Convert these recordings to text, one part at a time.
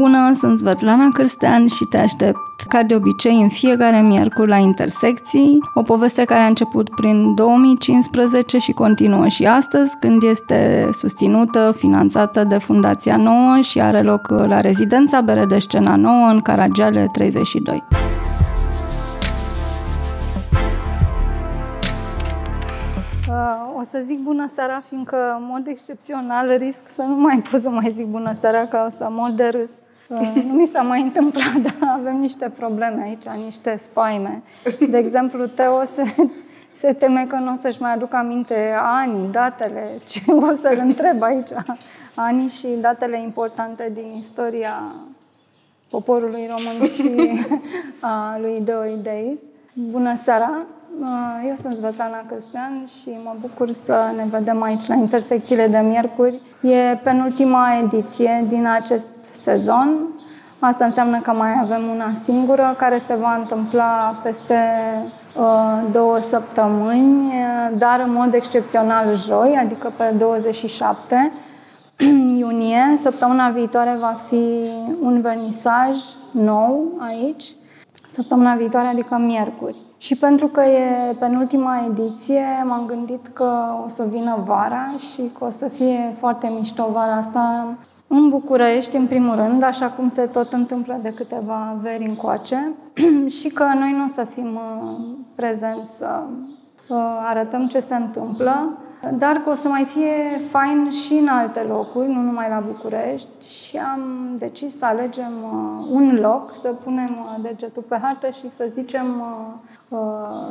Bună, sunt Svetlana Cârstean și te aștept ca de obicei în fiecare miercuri la Intersecții, o poveste care a început prin 2015 și continuă și astăzi, când este susținută, finanțată de Fundația Nouă și are loc la rezidența Beredescena Nouă în Caragiale 32. O să zic bună seara, fiindcă, în mod excepțional, risc să nu mai pot să mai zic bună seara, ca o să mor de râs. Uh, nu mi s-a mai întâmplat, dar avem niște probleme aici, niște spaime. De exemplu, Teo se, se teme că nu o să-și mai aduc aminte anii, datele, ce o să-l întreb aici, anii și datele importante din istoria poporului român și a lui Doi Days. Bună seara! Uh, eu sunt Svetlana Cristian și mă bucur să ne vedem aici la intersecțiile de miercuri. E penultima ediție din acest sezon. Asta înseamnă că mai avem una singură care se va întâmpla peste uh, două săptămâni, dar în mod excepțional joi, adică pe 27 iunie. Săptămâna viitoare va fi un vernisaj nou aici. Săptămâna viitoare, adică miercuri. Și pentru că e penultima ediție, m-am gândit că o să vină vara și că o să fie foarte mișto vara asta în București, în primul rând, așa cum se tot întâmplă de câteva veri încoace și că noi nu o să fim uh, prezenți să uh, arătăm ce se întâmplă, dar că o să mai fie fain și în alte locuri, nu numai la București și am decis să alegem uh, un loc, să punem degetul pe hartă și să zicem,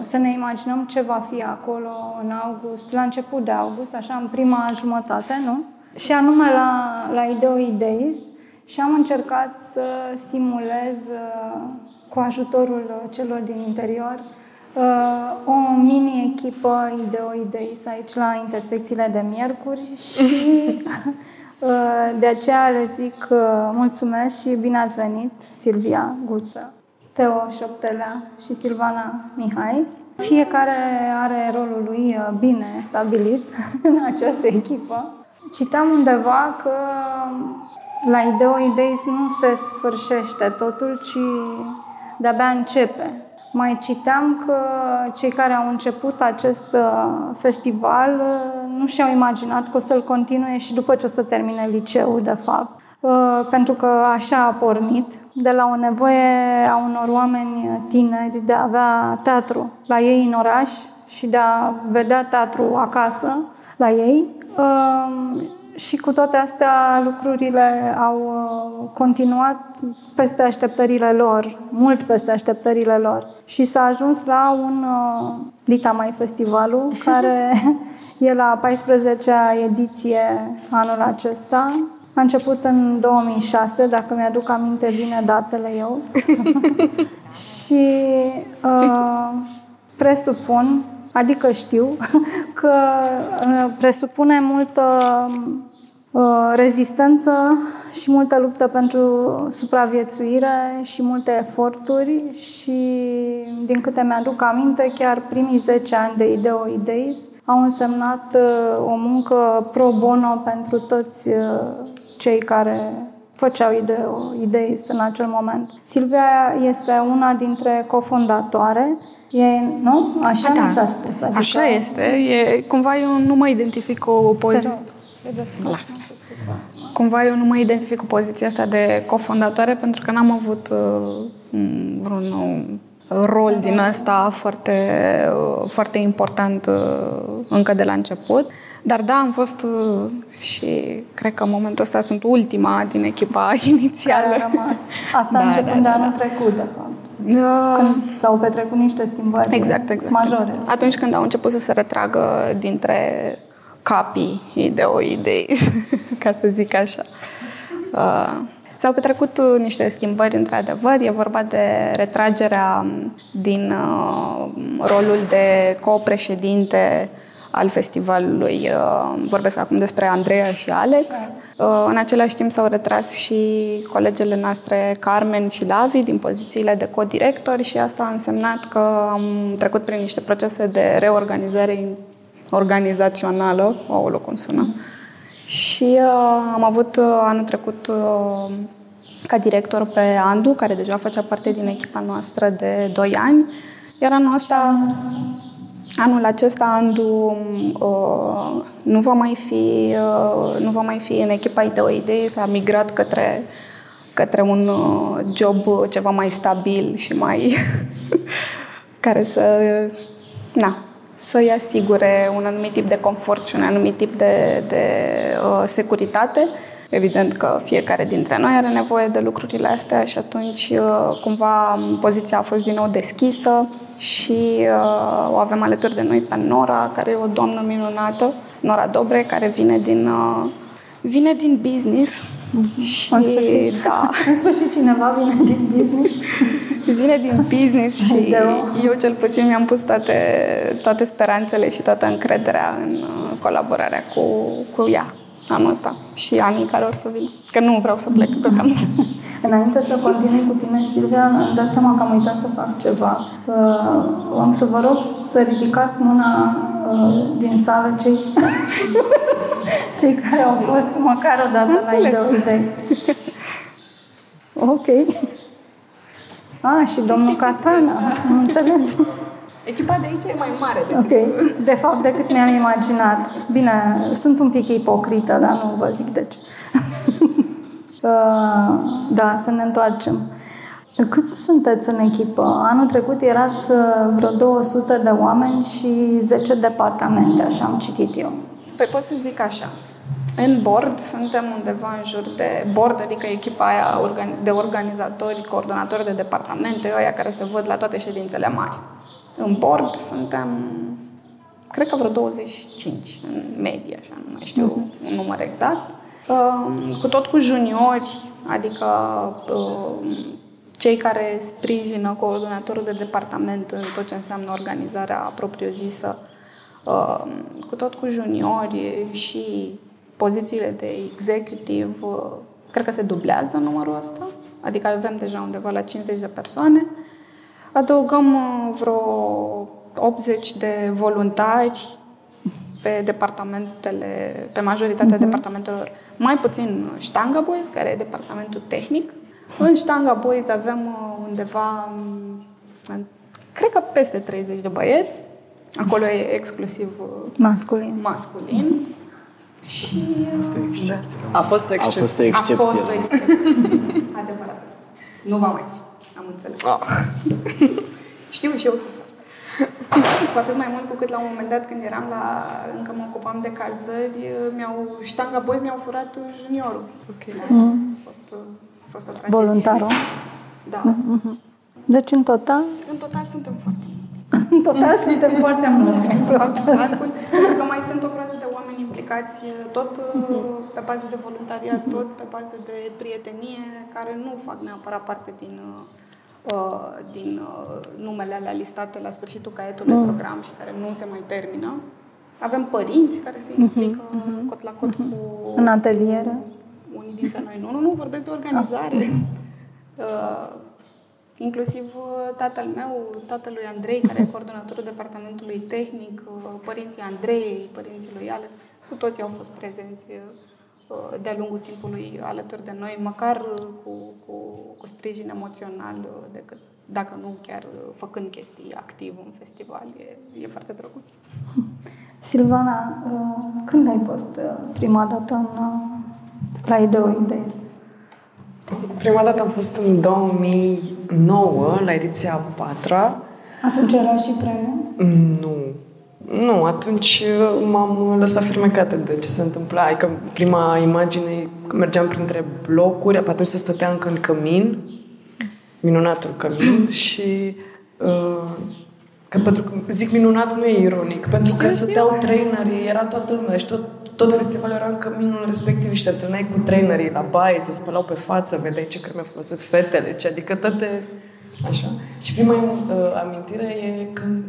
să ne imaginăm ce va fi acolo în august, la început de august, așa în prima jumătate, nu? Și anume la, la Ideo Ideis și am încercat să simulez uh, cu ajutorul celor din interior uh, o mini-echipă Ideo Ideis aici la intersecțiile de miercuri și uh, de aceea le zic mulțumesc și bine ați venit Silvia Guță, Teo Șoptelea și Silvana Mihai. Fiecare are rolul lui bine stabilit în această echipă. Citam undeva că la Ideo Ideis nu se sfârșește totul, ci de-abia începe. Mai citeam că cei care au început acest uh, festival uh, nu și-au imaginat că o să-l continue și după ce o să termine liceul, de fapt. Uh, pentru că așa a pornit, de la o nevoie a unor oameni tineri de a avea teatru la ei în oraș și de a vedea teatru acasă la ei și cu toate astea, lucrurile au uh, continuat peste așteptările lor, mult peste așteptările lor. Și s-a ajuns la un uh, Dita Mai Festivalul, care e la 14-a ediție anul acesta. A început în 2006, dacă mi-aduc aminte bine datele eu. și uh, presupun Adică știu că uh, presupune multă uh, rezistență și multă luptă pentru supraviețuire și multe eforturi și, din câte mi-aduc aminte, chiar primii 10 ani de Ideo Ideis au însemnat uh, o muncă pro bono pentru toți cei care făceau Ideo Ideis în acel moment. Silvia este una dintre cofondatoare E, nu? Așa da. s-a spus. Adică... Așa este. E, cumva eu nu mă identific cu o poziție... Lasă. Cumva eu nu mă identific cu poziția asta de cofondatoare pentru că n-am avut uh, vreun uh, rol din asta foarte, uh, foarte important uh, încă de la început. Dar da, am fost uh, și cred că în momentul ăsta sunt ultima din echipa inițială. Care a rămas. Asta da, începând da, de anul da. trecut, de fapt. Uh, când s-au petrecut niște schimbări exact, exact, majore. Exact. Atunci când au început să se retragă dintre capii idei, ca să zic așa. Uh, S-au petrecut niște schimbări, într-adevăr. E vorba de retragerea din uh, rolul de copreședinte al festivalului. Uh, vorbesc acum despre Andreea și Alex. Uh, în același timp s-au retras și colegele noastre Carmen și Lavi din pozițiile de co-directori și asta a însemnat că am trecut prin niște procese de reorganizare organizațională, o cum sună. Și uh, am avut uh, anul trecut uh, ca director pe Andu, care deja făcea parte din echipa noastră de 2 ani. Iar anul ăsta, anul acesta, Andu uh, nu, va mai fi, uh, nu va mai fi în echipa Ideo Idei, s-a migrat către, către un uh, job ceva mai stabil și mai... care să... Na, să-i asigure un anumit tip de confort și un anumit tip de, de uh, securitate. Evident că fiecare dintre noi are nevoie de lucrurile astea și atunci uh, cumva poziția a fost din nou deschisă și uh, o avem alături de noi pe Nora, care e o doamnă minunată, Nora Dobre, care vine din, uh, vine din business. Mm-hmm. Și, în sfârșit. da. în sfârșit cineva vine din business. vine din business și eu cel puțin mi-am pus toate, toate speranțele și toată încrederea în uh, colaborarea cu, cu ea anul ăsta și anii care or să vină. Că nu vreau să plec pe cam. Înainte să continui cu tine, Silvia, îmi dați seama că am uitat să fac ceva. Uh, am să vă rog să ridicați mâna uh, din sală cei, cei care au fost măcar o dată la Ideovidex. Ok. Ah, și domnul Catana, am înțeles. Echipa de aici e mai mare decât... Ok, de fapt, decât mi-am imaginat. Bine, sunt un pic ipocrită, dar nu vă zic de ce. Uh, da, să ne întoarcem. Cât sunteți în echipă? Anul trecut erați uh, vreo 200 de oameni și 10 departamente, așa am citit eu. Păi pot să zic așa. În board suntem undeva în jur de board, adică echipa aia de organizatori, coordonatori de departamente, ăia care se văd la toate ședințele mari. În board suntem, cred că vreo 25 în medie, așa, nu mai știu uh-huh. un număr exact. Uh, cu tot cu juniori, adică uh, cei care sprijină coordonatorul de departament în tot ce înseamnă organizarea propriu-zisă, uh, cu tot cu juniori și pozițiile de executive, uh, cred că se dublează numărul ăsta, adică avem deja undeva la 50 de persoane. Adăugăm uh, vreo 80 de voluntari pe departamentele, pe majoritatea uh-huh. departamentelor, mai puțin Stanga Boys, care e departamentul tehnic. În Stanga Boys avem uh, undeva, cred că peste 30 de băieți. Acolo e exclusiv masculin. masculin. Și... A fost o excepție. A fost o excepție. A fost o excepție. Adevărat. Nu va mai fi. Am înțeles. Ah. Știu și eu să fac. cu atât mai mult cu cât la un moment dat când eram la, încă mă ocupam de cazări, mi-au, ștanga boys mi-au furat juniorul. Ok. Mm. A fost, a fost o tragedie. Voluntarul? Da. Mm-hmm. Deci în total? În total suntem foarte mulți. în total suntem foarte mulți. Pentru că mai sunt o groază de oameni implicați tot mm-hmm. pe bază de voluntariat, tot pe bază de prietenie, care nu fac neapărat parte din Uh, din uh, numele alea listate la sfârșitul caietului mm. program și care nu se mai termină. Avem părinți care se implică mm-hmm. cot la cot mm-hmm. cu... În atelieră? Unii dintre noi. Nu, nu, nu, vorbesc de organizare. Ah. Uh, inclusiv uh, tatăl meu, tatălui Andrei, care e coordonatorul departamentului tehnic, părinții Andrei, părinții lui Alex, cu toții au fost prezenți Uh, de-a lungul timpului alături de noi, măcar cu, cu, cu sprijin emoțional, uh, decât, dacă nu chiar uh, făcând chestii activ în festival. E, e foarte drăguț. Silvana, când ai fost prima dată în, la Ideo Days? Prima dată am fost în 2009, la ediția 4 Atunci era și premiu? Nu. Nu, atunci uh, m-am lăsat fermecată de ce se întâmpla. Adică prima imagine, mergeam printre blocuri, atunci se stătea încă în cămin, minunatul cămin și uh, că pentru că zic minunat nu e ironic, pentru că stăteau trainerii, era toată lumea și tot, tot festivalul era în căminul respectiv și te întâlneai cu trainerii la baie, se spălau pe față, vedeai ce creme folosesc fetele, ce, adică toate așa. Și prima uh, amintire e când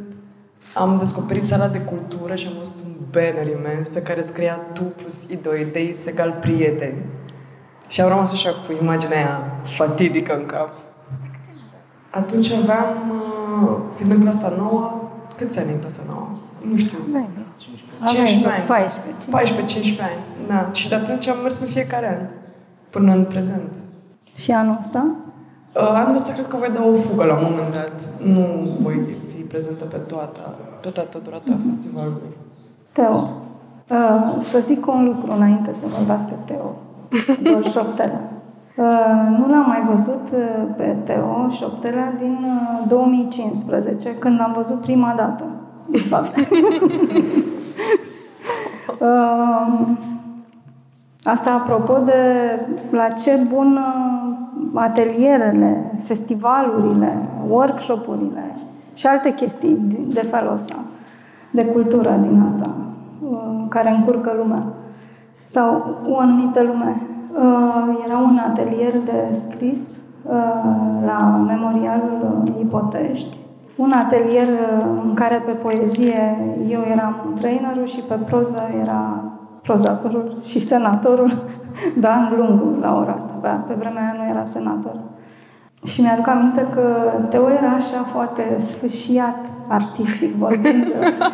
am descoperit sala de cultură și am văzut un banner imens pe care scria tu plus idoi, de egal prieteni. Și am rămas așa cu imaginea aia fatidică în cap. Atunci aveam, uh, fiind în clasa nouă, câți ani în clasa nouă? Nu știu. 15 ani. 14. 14-15 ani. Da. Și de atunci am mers în fiecare an. Până în prezent. Și anul ăsta? Uh, anul ăsta cred că voi da o fugă la un moment dat. Nu voi fi prezentă pe toată, pe toată durata mm-hmm. festivalului. Teo, uh, să zic un lucru înainte să vorbească Teo. Doar șoptele. Uh, nu l-am mai văzut uh, pe Teo șoptele din uh, 2015, când l-am văzut prima dată. De fapt. uh, Asta apropo de la ce bun uh, atelierele, festivalurile, workshopurile și alte chestii de felul ăsta, de cultură din asta, uh, care încurcă lumea. Sau o anumită lume. Uh, era un atelier de scris la Memorialul Ipotești, un atelier în care pe poezie eu eram trainerul și pe proză era prozatorul și senatorul Dan Lungu la ora asta. Pe, pe vremea aia nu era senator. Și mi-aduc aminte că Teo era așa foarte sfâșiat artistic vorbind,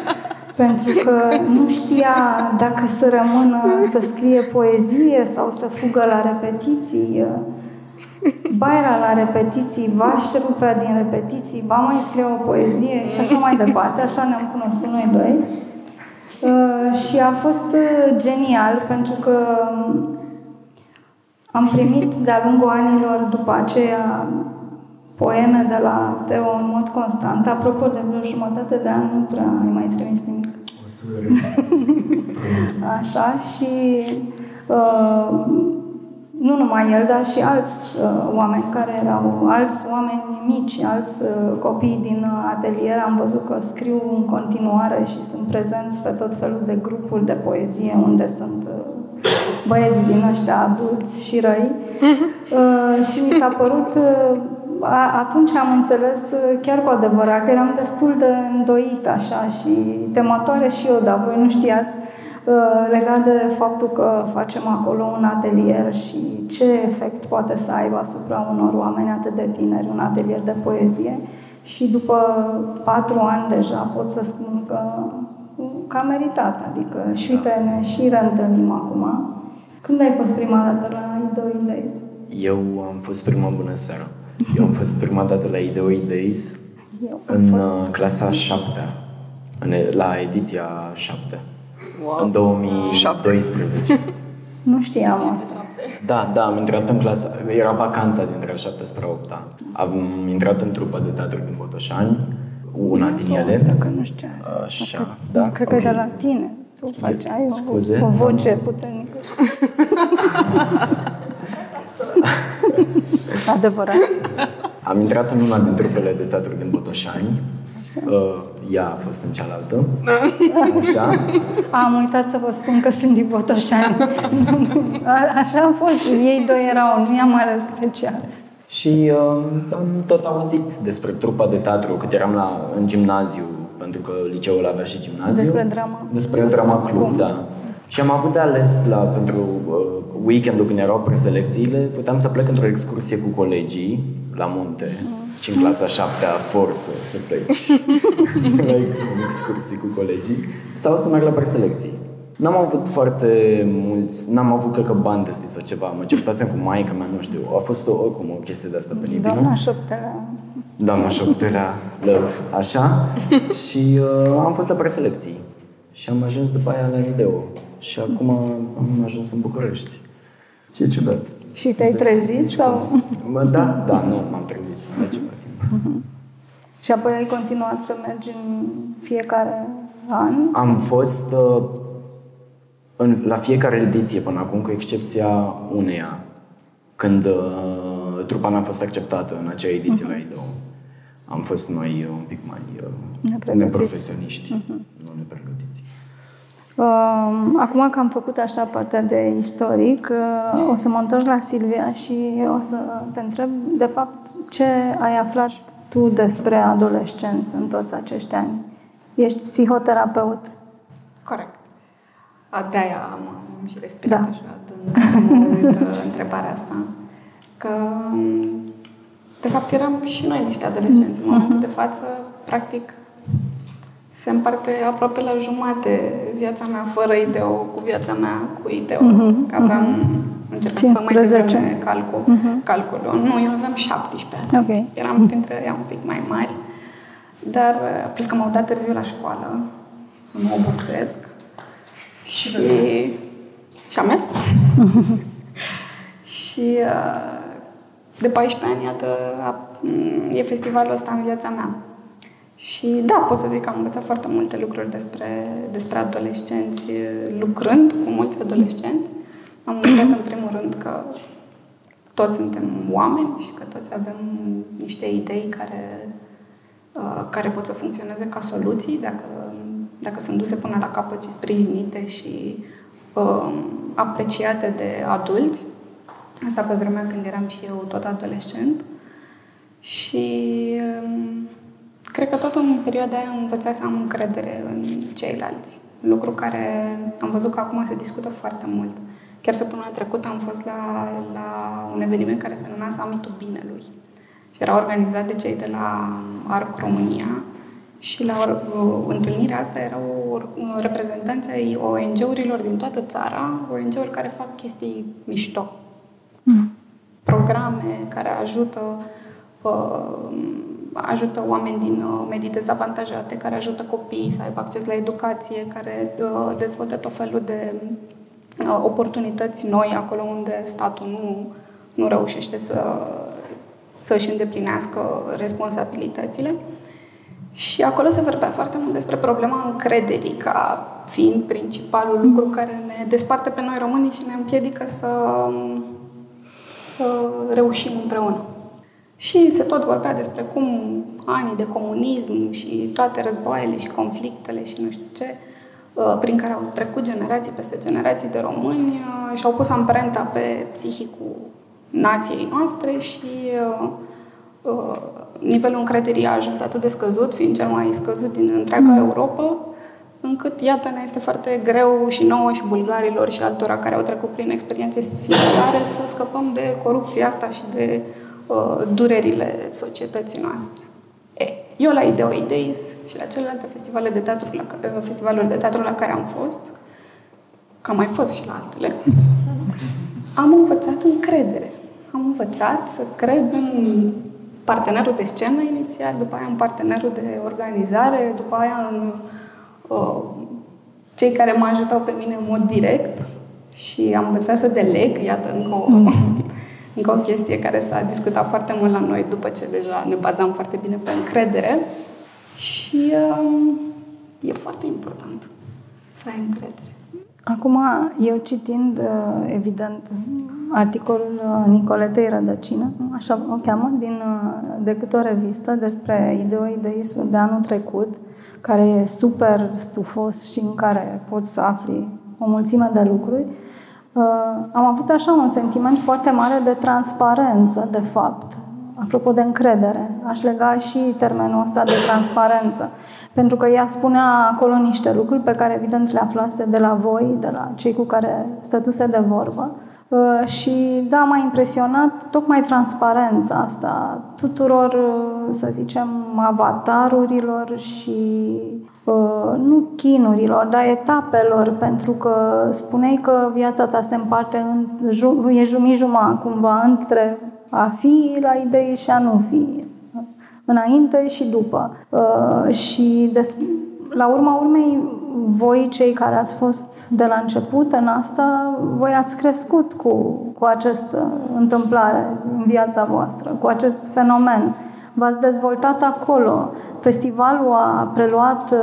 pentru că nu știa dacă să rămână să scrie poezie sau să fugă la repetiții. Ba era la repetiții, ba își rupea din repetiții, ba mai scrie o poezie și așa mai departe. Așa ne-am cunoscut noi doi. Uh, și a fost uh, genial pentru că um, am primit de-a lungul anilor după aceea poeme de la Teo în mod constant. Apropo de vreo jumătate de an, nu prea ai mai trimis nimic. O să Așa și uh, nu numai el, dar și alți uh, oameni care erau, alți oameni mici, alți uh, copii din uh, atelier. Am văzut că scriu în continuare și sunt prezenți pe tot felul de grupuri de poezie unde sunt uh, băieți din ăștia adulți și răi. Uh, și mi s-a părut, uh, atunci am înțeles uh, chiar cu adevărat că eram destul de îndoit așa și temătoare și eu, dar voi nu știați Uh, legat de faptul că facem acolo un atelier și ce efect poate să aibă asupra unor oameni atât de tineri, un atelier de poezie. Și după patru ani deja pot să spun că, că a meritat. Adică și uite, ne și reîntâlnim acum. Când ai fost prima dată la Idoi Days? Eu am fost prima bună seara. Eu am fost prima dată la Idoi Days în fost... Uh, clasa 7 la ediția 7 wow. în 2012. nu știam asta. Da, da, am intrat în clasa, era vacanța dintre a 7 spre 8 Am intrat în trupa de teatru din Botoșani, una din ele. Asta că nu știu. Așa, da. Cred okay. că e de la tine. Tu faci, ai Scuze, o, o voce am... puternică. Adevărat. Am intrat în una din trupele de teatru din Botoșani Uh, ea a fost în cealaltă. Așa. Am uitat să vă spun că sunt din Botoșani. Așa a fost. Ei doi erau, nu i-am ales special. Și uh, am tot auzit despre trupa de teatru cât eram la, în gimnaziu, pentru că liceul avea și gimnaziu. Despre drama. Despre drama club, Cum? da. Și am avut de ales la, pentru uh, weekendul când erau preselecțiile, puteam să plec într-o excursie cu colegii la munte. Mm și în clasa șaptea forță să pleci la excursii cu colegii sau să merg la preselecții. N-am avut foarte mulți, n-am avut, cred că, bani destui sau ceva. Mă certasem cu maica mea, nu știu. A fost o, oricum o chestie de asta penibilă. Doamna șoptelea. Doamna șoptelea, love, așa. și uh, am fost la preselecții. Și am ajuns după aia la video. Și acum am ajuns în București. Și e ciudat. Și te-ai trezit? sau? Da, da, nu, m-am trezit. Uh-huh. Și apoi ai continuat să mergi în fiecare an? Am fost uh, în, la fiecare ediție până acum, cu excepția uneia, când uh, trupa n-a fost acceptată în acea ediție uh-huh. la IDO. Am fost noi un pic mai uh, neprofesioniști, uh-huh. nu nepregătiți. Uh, acum că am făcut așa partea de istoric, uh, o să mă întorc la Silvia și o să te întreb, de fapt, ce ai aflat tu despre adolescență în toți acești ani? Ești psihoterapeut? Corect. De-aia am, am și respirat da. așa adânc întrebarea asta. Că, de fapt, eram și noi niște adolescenți. În momentul de față, practic, se împarte aproape la jumate viața mea fără ideo cu viața mea cu ideo. Mm-hmm. Că aveam încercat 15. să fac mai devreme calcul, uh-huh. calculul. Nu, eu aveam 17 ani. Ok. Eram uh-huh. printre ea un pic mai mari. Dar, uh, plus că m-au dat târziu la școală, să mă obosesc. Și, și am mers. și uh, de 14 ani, iată, a, e festivalul ăsta în viața mea. Și da, pot să zic că am învățat foarte multe lucruri despre, despre adolescenți, lucrând cu mulți adolescenți. Am învățat în primul rând că toți suntem oameni și că toți avem niște idei care, uh, care pot să funcționeze ca soluții dacă, dacă sunt duse până la capăt și sprijinite și uh, apreciate de adulți. Asta pe vremea când eram și eu tot adolescent. Și um, cred că tot în perioada aia am învățat să am încredere în ceilalți. Lucru care am văzut că acum se discută foarte mult. Chiar săptămâna trecută am fost la, la un eveniment care se numea Summitul Binelui. Și era organizat de cei de la ARC România și la uh, întâlnirea asta erau reprezentanții ai ONG-urilor din toată țara, ONG-uri care fac chestii mișto. Mm. Programe care ajută uh, ajută oameni din uh, medii dezavantajate, care ajută copiii să aibă acces la educație, care uh, dezvoltă tot felul de uh, oportunități noi acolo unde statul nu, nu reușește să, să își îndeplinească responsabilitățile. Și acolo se vorbea foarte mult despre problema încrederii ca fiind principalul lucru care ne desparte pe noi românii și ne împiedică să, să reușim împreună. Și se tot vorbea despre cum anii de comunism și toate războaiele și conflictele și nu știu ce, uh, prin care au trecut generații peste generații de români uh, și au pus amprenta pe psihicul nației noastre și uh, nivelul încrederii a ajuns atât de scăzut, fiind cel mai scăzut din întreaga mm. Europa, încât, iată, ne este foarte greu și nouă și bulgarilor și altora care au trecut prin experiențe similare să scăpăm de corupția asta și de uh, durerile societății noastre. E, eu la Ideo Days și la celelalte festivale de teatru la, uh, festivaluri de teatru la care am fost, că am mai fost și la altele, am învățat încredere. Am învățat să cred în partenerul de scenă inițial, după aia în partenerul de organizare, după aia în uh, cei care mă ajutau pe mine în mod direct și am învățat să deleg, iată, încă o, încă o chestie care s-a discutat foarte mult la noi după ce deja ne bazam foarte bine pe încredere și uh, e foarte important să ai încredere. Acum, eu citind, uh, evident, articolul uh, Nicoletei Rădăcină, așa o cheamă, din, uh, decât o revistă despre ideoideisul de anul trecut, care e super stufos și în care poți să afli o mulțime de lucruri, am avut așa un sentiment foarte mare de transparență, de fapt. Apropo de încredere, aș lega și termenul ăsta de transparență. Pentru că ea spunea acolo niște lucruri pe care evident le aflase de la voi, de la cei cu care stătuse de vorbă. Uh, și da, m-a impresionat tocmai transparența asta tuturor, uh, să zicem, avatarurilor și uh, nu chinurilor, dar etapelor, pentru că spuneai că viața ta se împarte în, e jumii-juma, cumva, între a fi la idei și a nu fi înainte și după. Uh, și des, la urma urmei, voi, cei care ați fost de la început în asta, voi ați crescut cu, cu această întâmplare în viața voastră, cu acest fenomen. V-ați dezvoltat acolo. Festivalul a preluat uh,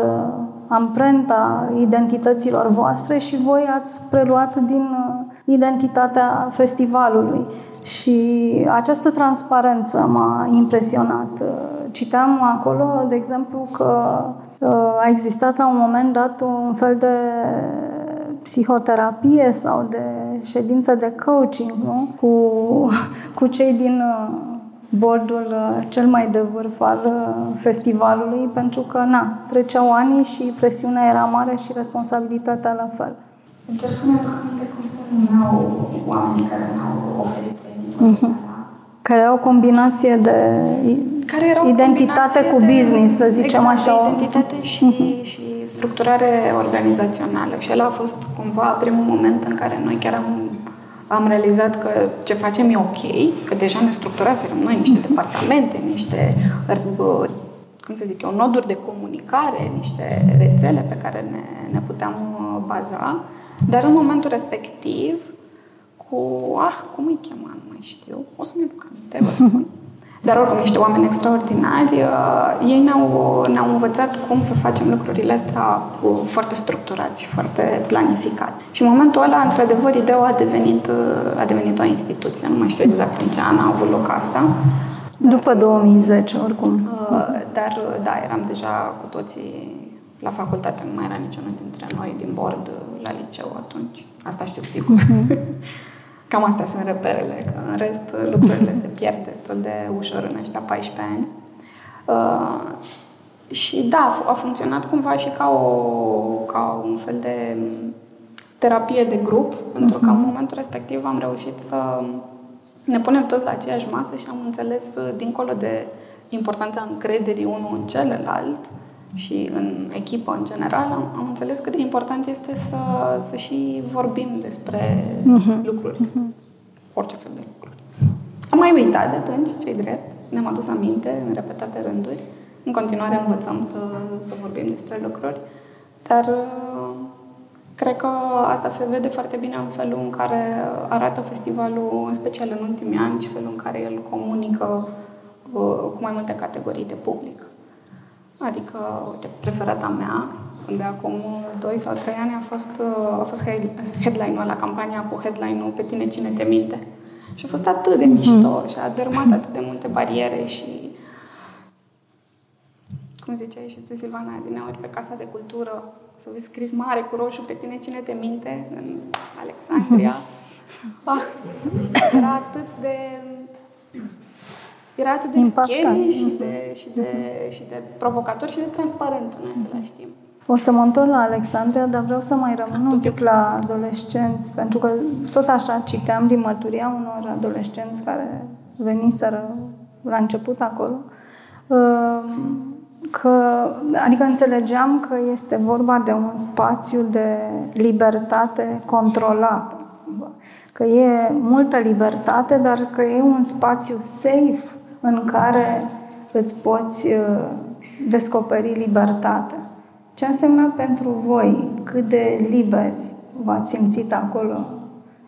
amprenta identităților voastre și voi ați preluat din uh, identitatea festivalului. Și această transparență m-a impresionat. Citeam acolo, de exemplu, că uh, a existat la un moment dat un fel de psihoterapie sau de ședință de coaching nu? Cu, cu cei din uh, bordul uh, cel mai de vârf al festivalului, pentru că, na, treceau ani și presiunea era mare și responsabilitatea la fel. Chiar cum se numeau oamenii care au oferit uh-huh. Care era o combinație de care era identitate cu business, să zicem exact, așa. identitate și, uh-huh. și structurare organizațională. Și el a fost cumva primul moment în care noi chiar am am realizat că ce facem e ok, că deja ne structuraserăm noi niște departamente, niște, cum să zic eu, noduri de comunicare, niște rețele pe care ne, ne puteam uh, baza, dar în momentul respectiv, cu, ah, cum îi chema, nu mai știu, o să-mi aduc aminte, vă spun. Dar oricum, niște oameni extraordinari, uh, ei ne-au, ne-au învățat cum să facem lucrurile astea uh, foarte structurat și foarte planificat. Și în momentul ăla, într-adevăr, ideea a devenit, uh, a devenit o instituție. Nu mai știu exact în ce an a avut loc asta. După 2010, oricum. Dar, da, eram deja cu toții la facultate, nu mai era niciunul dintre noi din bord la liceu atunci. Asta știu sigur. Uh-huh. Cam astea sunt reperele, că în rest lucrurile se pierd destul de ușor în ăștia 14 ani. Uh, și da, a funcționat cumva și ca, o, ca un fel de terapie de grup, uh-huh. pentru că în mhm. momentul respectiv am reușit să ne punem toți la aceeași masă și am înțeles, uh, dincolo de importanța încrederii unul în celălalt, și în echipă în general, am, am înțeles cât de important este să, să și vorbim despre uh-huh. lucruri. Uh-huh. Orice fel de lucruri. Am mai uitat de atunci, cei drept. Ne-am adus aminte în repetate rânduri. În continuare învățăm să, să vorbim despre lucruri. Dar uh, cred că asta se vede foarte bine în felul în care arată festivalul, în special în ultimii ani, și felul în care el comunică uh, cu mai multe categorii de public. Adică, uite, preferata mea, de acum 2 sau 3 ani, a fost, uh, a fost headline-ul la campania cu headline-ul Pe tine cine te minte. Și a fost atât de mișto mm. și a dărmat atât de multe bariere și cum ziceai și tu, Silvana, din ori pe Casa de Cultură, să vezi scris mare cu roșu pe tine cine te minte în Alexandria. Ah, era atât de era atât de Impactant. scary și de, și, de, și de provocator și de transparent în același timp. O să mă întorc la Alexandria, dar vreau să mai rămân un pic la adolescenți, pentru că tot așa citeam din mărturia unor adolescenți care veniseră la început acolo, uh, că, adică înțelegeam că este vorba de un spațiu de libertate controlată. Că e multă libertate, dar că e un spațiu safe în care îți poți uh, descoperi libertatea. Ce a însemnat pentru voi? Cât de liberi v-ați simțit acolo?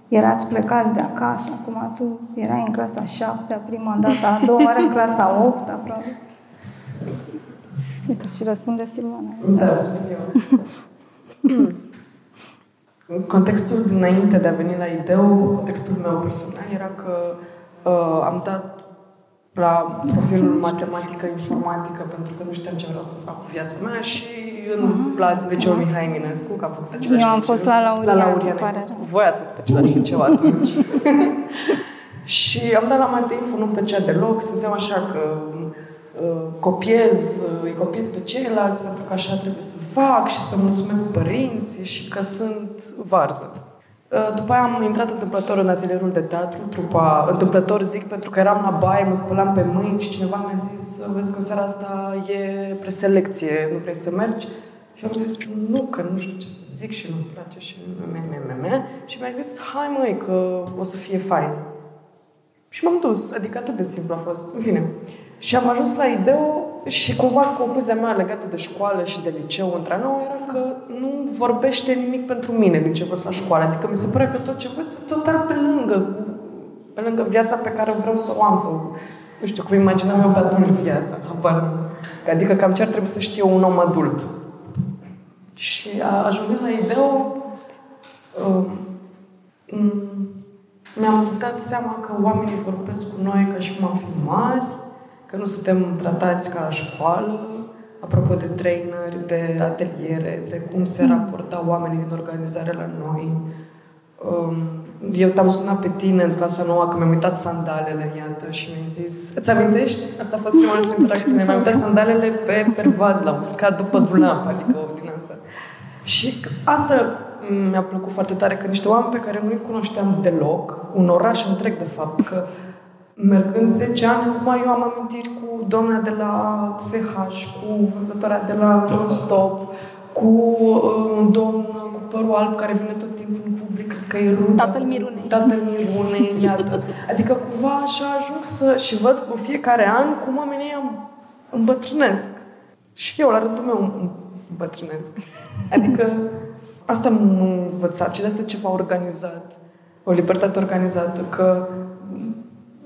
Erați plecați de acasă, acum tu erai în clasa 7 prima dată, a doua oară în clasa 8 aproape. Uite, și răspunde Silvana. Da, spun eu. Contextul dinainte de a veni la ideu, contextul meu personal era că uh, am dat la profilul matematică, informatică, pentru că nu știam ce vreau să fac cu viața mea și în, uh-huh. la liceul Mihai Eminescu, că am făcut același Eu am fost la Laurian. La Laurian ai fost cu voi, ați făcut același liceu atunci. și am dat la Mateinfo, nu plăcea deloc, simțeam așa că uh, copiez, uh, îi copiez pe ceilalți pentru că așa trebuie să fac și să mulțumesc părinții și că sunt varză. Uh, după aia am intrat întâmplător în atelierul de teatru, trupa, întâmplător zic, pentru că eram la baie, mă spălam pe mâini și cineva mi-a zis, vezi că în seara asta e preselecție, nu vrei să mergi? Și am zis, nu, că nu știu ce să zic și nu-mi place și me, me, me, me. Și mi-a zis, hai măi, că o să fie fain. Și m-am dus, adică atât de simplu a fost. În fine. Și am ajuns la ideo și cumva concluzia mea legată de școală și de liceu între noi era că nu vorbește nimic pentru mine din ce văd la școală. Adică mi se pare că tot ce văd total pe lângă, pe lângă viața pe care vreau să o am sau nu știu, cum imaginam eu pe atunci viața, habar Adică cam ce ar trebui să știe un om adult. Și ajungând la ideo, uh, mi-am dat seama că oamenii vorbesc cu noi ca și cum am fi mari, că nu suntem tratați ca la școală, apropo de traineri, de ateliere, de cum se mm. raporta oamenii din organizare la noi. Um, eu te-am sunat pe tine în clasa nouă că mi-am uitat sandalele, iată, și mi-ai zis... Îți amintești? Asta a fost prima noastră interacțiune. Mi-am uitat sandalele pe pervaz, la uscat după dulap, adică din asta. Și asta mi-a plăcut foarte tare, că niște oameni pe care nu-i cunoșteam deloc, un oraș întreg, de fapt, că mergând 10 ani, acum eu am amintiri cu doamna de la CH, cu vânzătoarea de la Non-Stop, cu uh, un domn cu părul alb care vine tot timpul în public. că e ruda. Tatăl Mirunei. Tatăl Mirunei, iată. Adică cumva așa ajung să... Și văd cu fiecare an cum oamenii am îmbătrânesc. Și eu, la rândul meu, îmbătrânesc. Adică asta am învățat și de asta ceva organizat. O libertate organizată. Că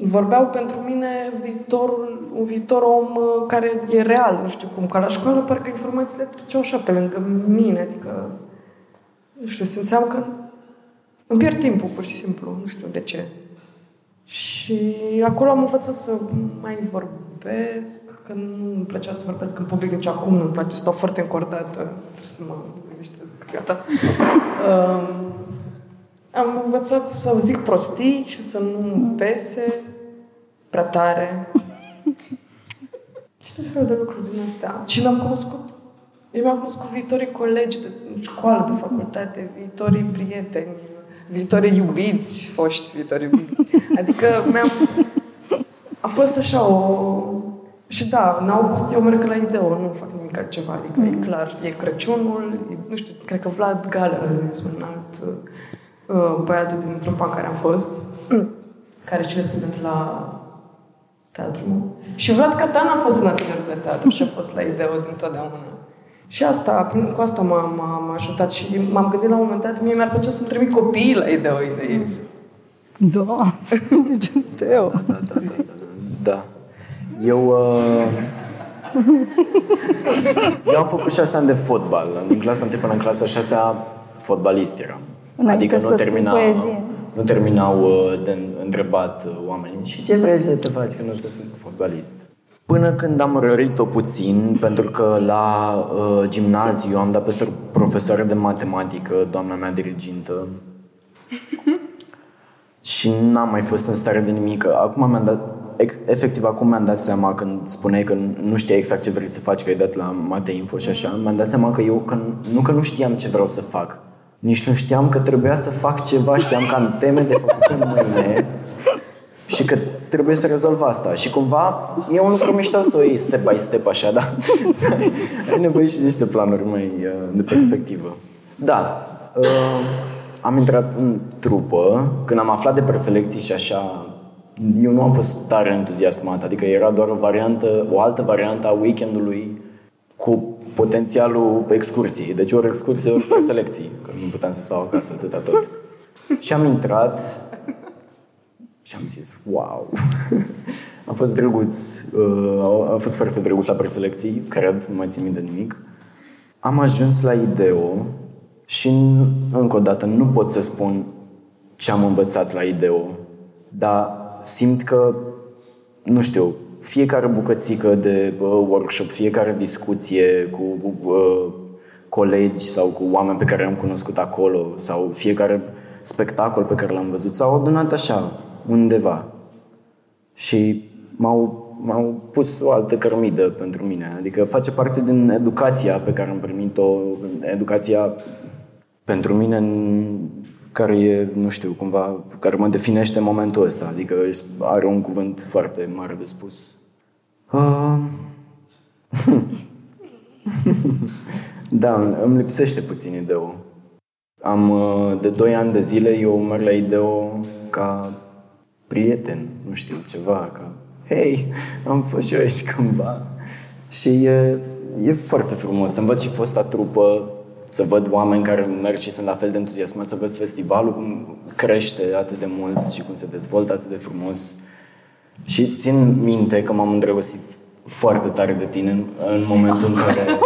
vorbeau pentru mine viitorul, un viitor om uh, care e real, nu știu cum. Ca la școală, parcă informațiile treceau așa pe lângă mine, adică, nu știu, simțeam că îmi pierd timpul, pur și simplu, nu știu de ce. Și acolo am învățat să mai vorbesc, că nu îmi plăcea să vorbesc în public, nici acum nu-mi place, stau foarte încordată, trebuie să mă liniștesc, gata. Um, am învățat să zic prostii și să nu pese prea tare. și tot felul de lucruri din astea. Și mi-am cunoscut eu mi-am cunoscut viitorii colegi de școală, de facultate, viitorii prieteni, viitorii iubiți, foști viitori iubiți. Adică mi-am... A fost așa o... Și da, în august eu merg la Ideo, nu fac nimic altceva, adică mm. e clar, e Crăciunul, e, nu știu, cred că Vlad Gale a zis un alt uh, băiat din trupa în care am fost, care cine student la teatru. Și Vlad Catan a fost în atelierul de teatru și a fost la Ideo din totdeauna. Și asta, cu asta m-a, m-a, m-a ajutat și m-am gândit la un moment dat, mie mi-ar plăcea să-mi trimit copiii la Ideo Ideis. Da, zice Teo. Da, da, da, da. da. Eu... Uh... Eu am făcut șase ani de fotbal. În clasa 1 până în clasa 6 fotbalist eram. Înainte adică nu, termina, nu terminau uh, de întrebat uh, oamenii și ce vrei să te faci când o să fii fotbalist? Până când am rărit-o puțin, pentru că la uh, gimnaziu am dat peste o profesoară de matematică, doamna mea dirigintă, și n-am mai fost în stare de nimic. Acum mi-am dat, efectiv, acum mi-am dat seama când spuneai că nu știai exact ce vrei să faci, că ai dat la Mate Info și așa, mi-am dat seama că eu, că, nu că nu știam ce vreau să fac, nici nu știam că trebuia să fac ceva, știam că am teme de făcut în mâine și că trebuie să rezolv asta. Și cumva e un lucru mișto să o iei step by step așa, da? Ai nevoie și de niște planuri mai uh, de perspectivă. Da, uh, am intrat în trupă, când am aflat de preselecții și așa, eu nu am fost tare entuziasmat, adică era doar o variantă, o altă variantă a weekendului cu potențialul excursiei. Deci ori excursie, ori preselecții, că nu puteam să stau acasă atâta tot. Și am intrat și am zis, wow! a fost drăguț, uh, a fost foarte drăguț la preselecții, cred, nu mai țin minte nimic. Am ajuns la IDEO și încă o dată nu pot să spun ce am învățat la IDEO, dar simt că, nu știu, fiecare bucățică de uh, workshop, fiecare discuție cu uh, colegi sau cu oameni pe care am cunoscut acolo sau fiecare spectacol pe care l-am văzut s-au adunat așa, undeva. Și m-au, m-au pus o altă cărmidă pentru mine. Adică face parte din educația pe care am primit-o, educația pentru mine care e, nu știu, cumva, care mă definește în momentul ăsta. Adică are un cuvânt foarte mare de spus. Uh... da, îmi lipsește puțin ideo. Am, uh, de 2 ani de zile, eu merg la ideo ca prieten, nu știu, ceva, ca hei, am fost și eu aici cândva. Și e, e foarte frumos să văd și fosta trupă, să văd oameni care merg și sunt la fel de entuziasmați, să văd festivalul cum crește atât de mult și cum se dezvoltă atât de frumos. Și țin minte că m-am îndrăgostit foarte tare de tine în, în momentul în care...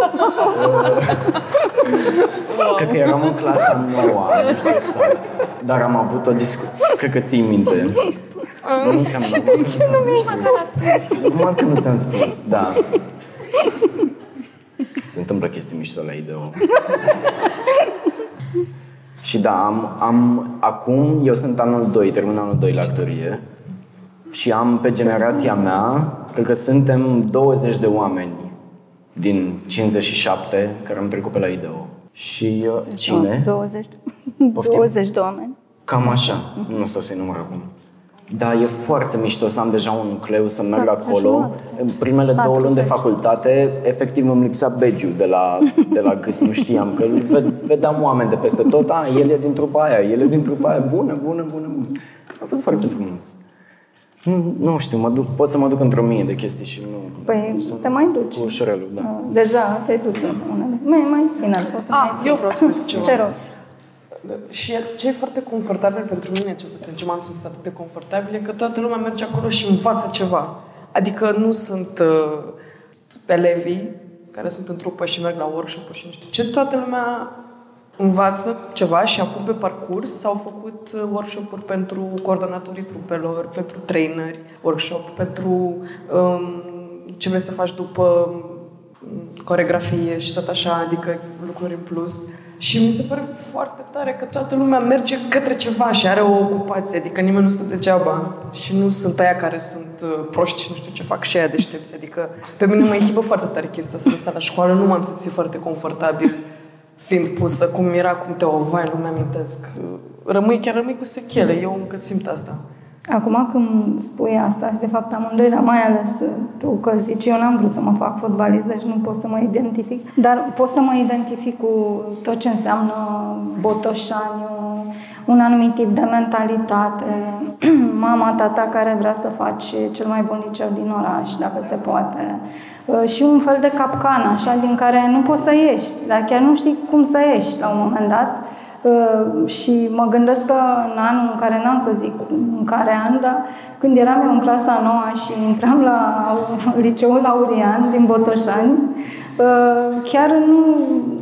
Cred că eram în clasa nouă, nu știu exact. Dar am avut o discuție. Cred că ții minte. Nu ți-am dat. De ce nu mi-ai spus? Numai că nu ți-am spus, da. Se întâmplă chestii mișto la ideo. și da, am, am, acum, eu sunt anul 2, termin anul 2 la actorie și am pe generația mea, cred că suntem 20 de oameni din 57 care am trecut pe la ideo. Și uh, cine? 20. 20 de oameni. Cam așa. Nu stau să-i număr acum. Da, e foarte mișto să am deja un nucleu, să merg Da, acolo. jumătate. În primele două 40. luni de facultate, efectiv îmi lipsea begiu de la, de la gât, nu știam, că îl ved- vedeam oameni de peste tot, a, el e din trupa aia, el e din trupa aia, bună, bună, bună, bună. A fost foarte frumos. Nu, nu știu, mă duc, pot să mă duc într-o mie de chestii și nu... Păi te mai duci. Cu ușurelul, da. Deja te-ai dus în unele. Mai, mai ține, poți să Ah, mai ții. eu vreau să zic ceva. Te rog. Și ce e foarte confortabil pentru mine, ce puțin, ce m-am simțit atât de confortabil, e că toată lumea merge acolo și învață ceva. Adică nu sunt uh, elevii care sunt în trupă și merg la workshop-uri și nu știu ce. Toată lumea învață ceva și acum pe parcurs s-au făcut uh, workshop-uri pentru coordonatorii trupelor, pentru traineri, workshop pentru um, ce vrei să faci după um, coregrafie și tot așa, adică lucruri în plus. Și mi se pare foarte tare că toată lumea merge către ceva și are o ocupație, adică nimeni nu stă degeaba și nu sunt aia care sunt uh, proști și nu știu ce fac și aia deștepți. Adică pe mine mă echipă foarte tare chestia să sta la școală, nu m-am simțit foarte confortabil fiind pusă cum era, cum te o vai, nu mi-amintesc. Rămâi, chiar rămâi cu sechele, eu încă simt asta. Acum când spui asta și de fapt amândoi, dar mai ales tu că zici, eu n-am vrut să mă fac fotbalist, deci nu pot să mă identific, dar pot să mă identific cu tot ce înseamnă botoșaniu, un anumit tip de mentalitate, mama, tata care vrea să faci cel mai bun liceu din oraș, dacă se poate, Uh, și un fel de capcană, așa, din care nu poți să ieși, dar chiar nu știi cum să ieși la un moment dat. Uh, și mă gândesc că în anul în care n-am să zic în care an, dar când eram eu în clasa noua și intram la liceul Laurian din Botoșani, uh, chiar nu,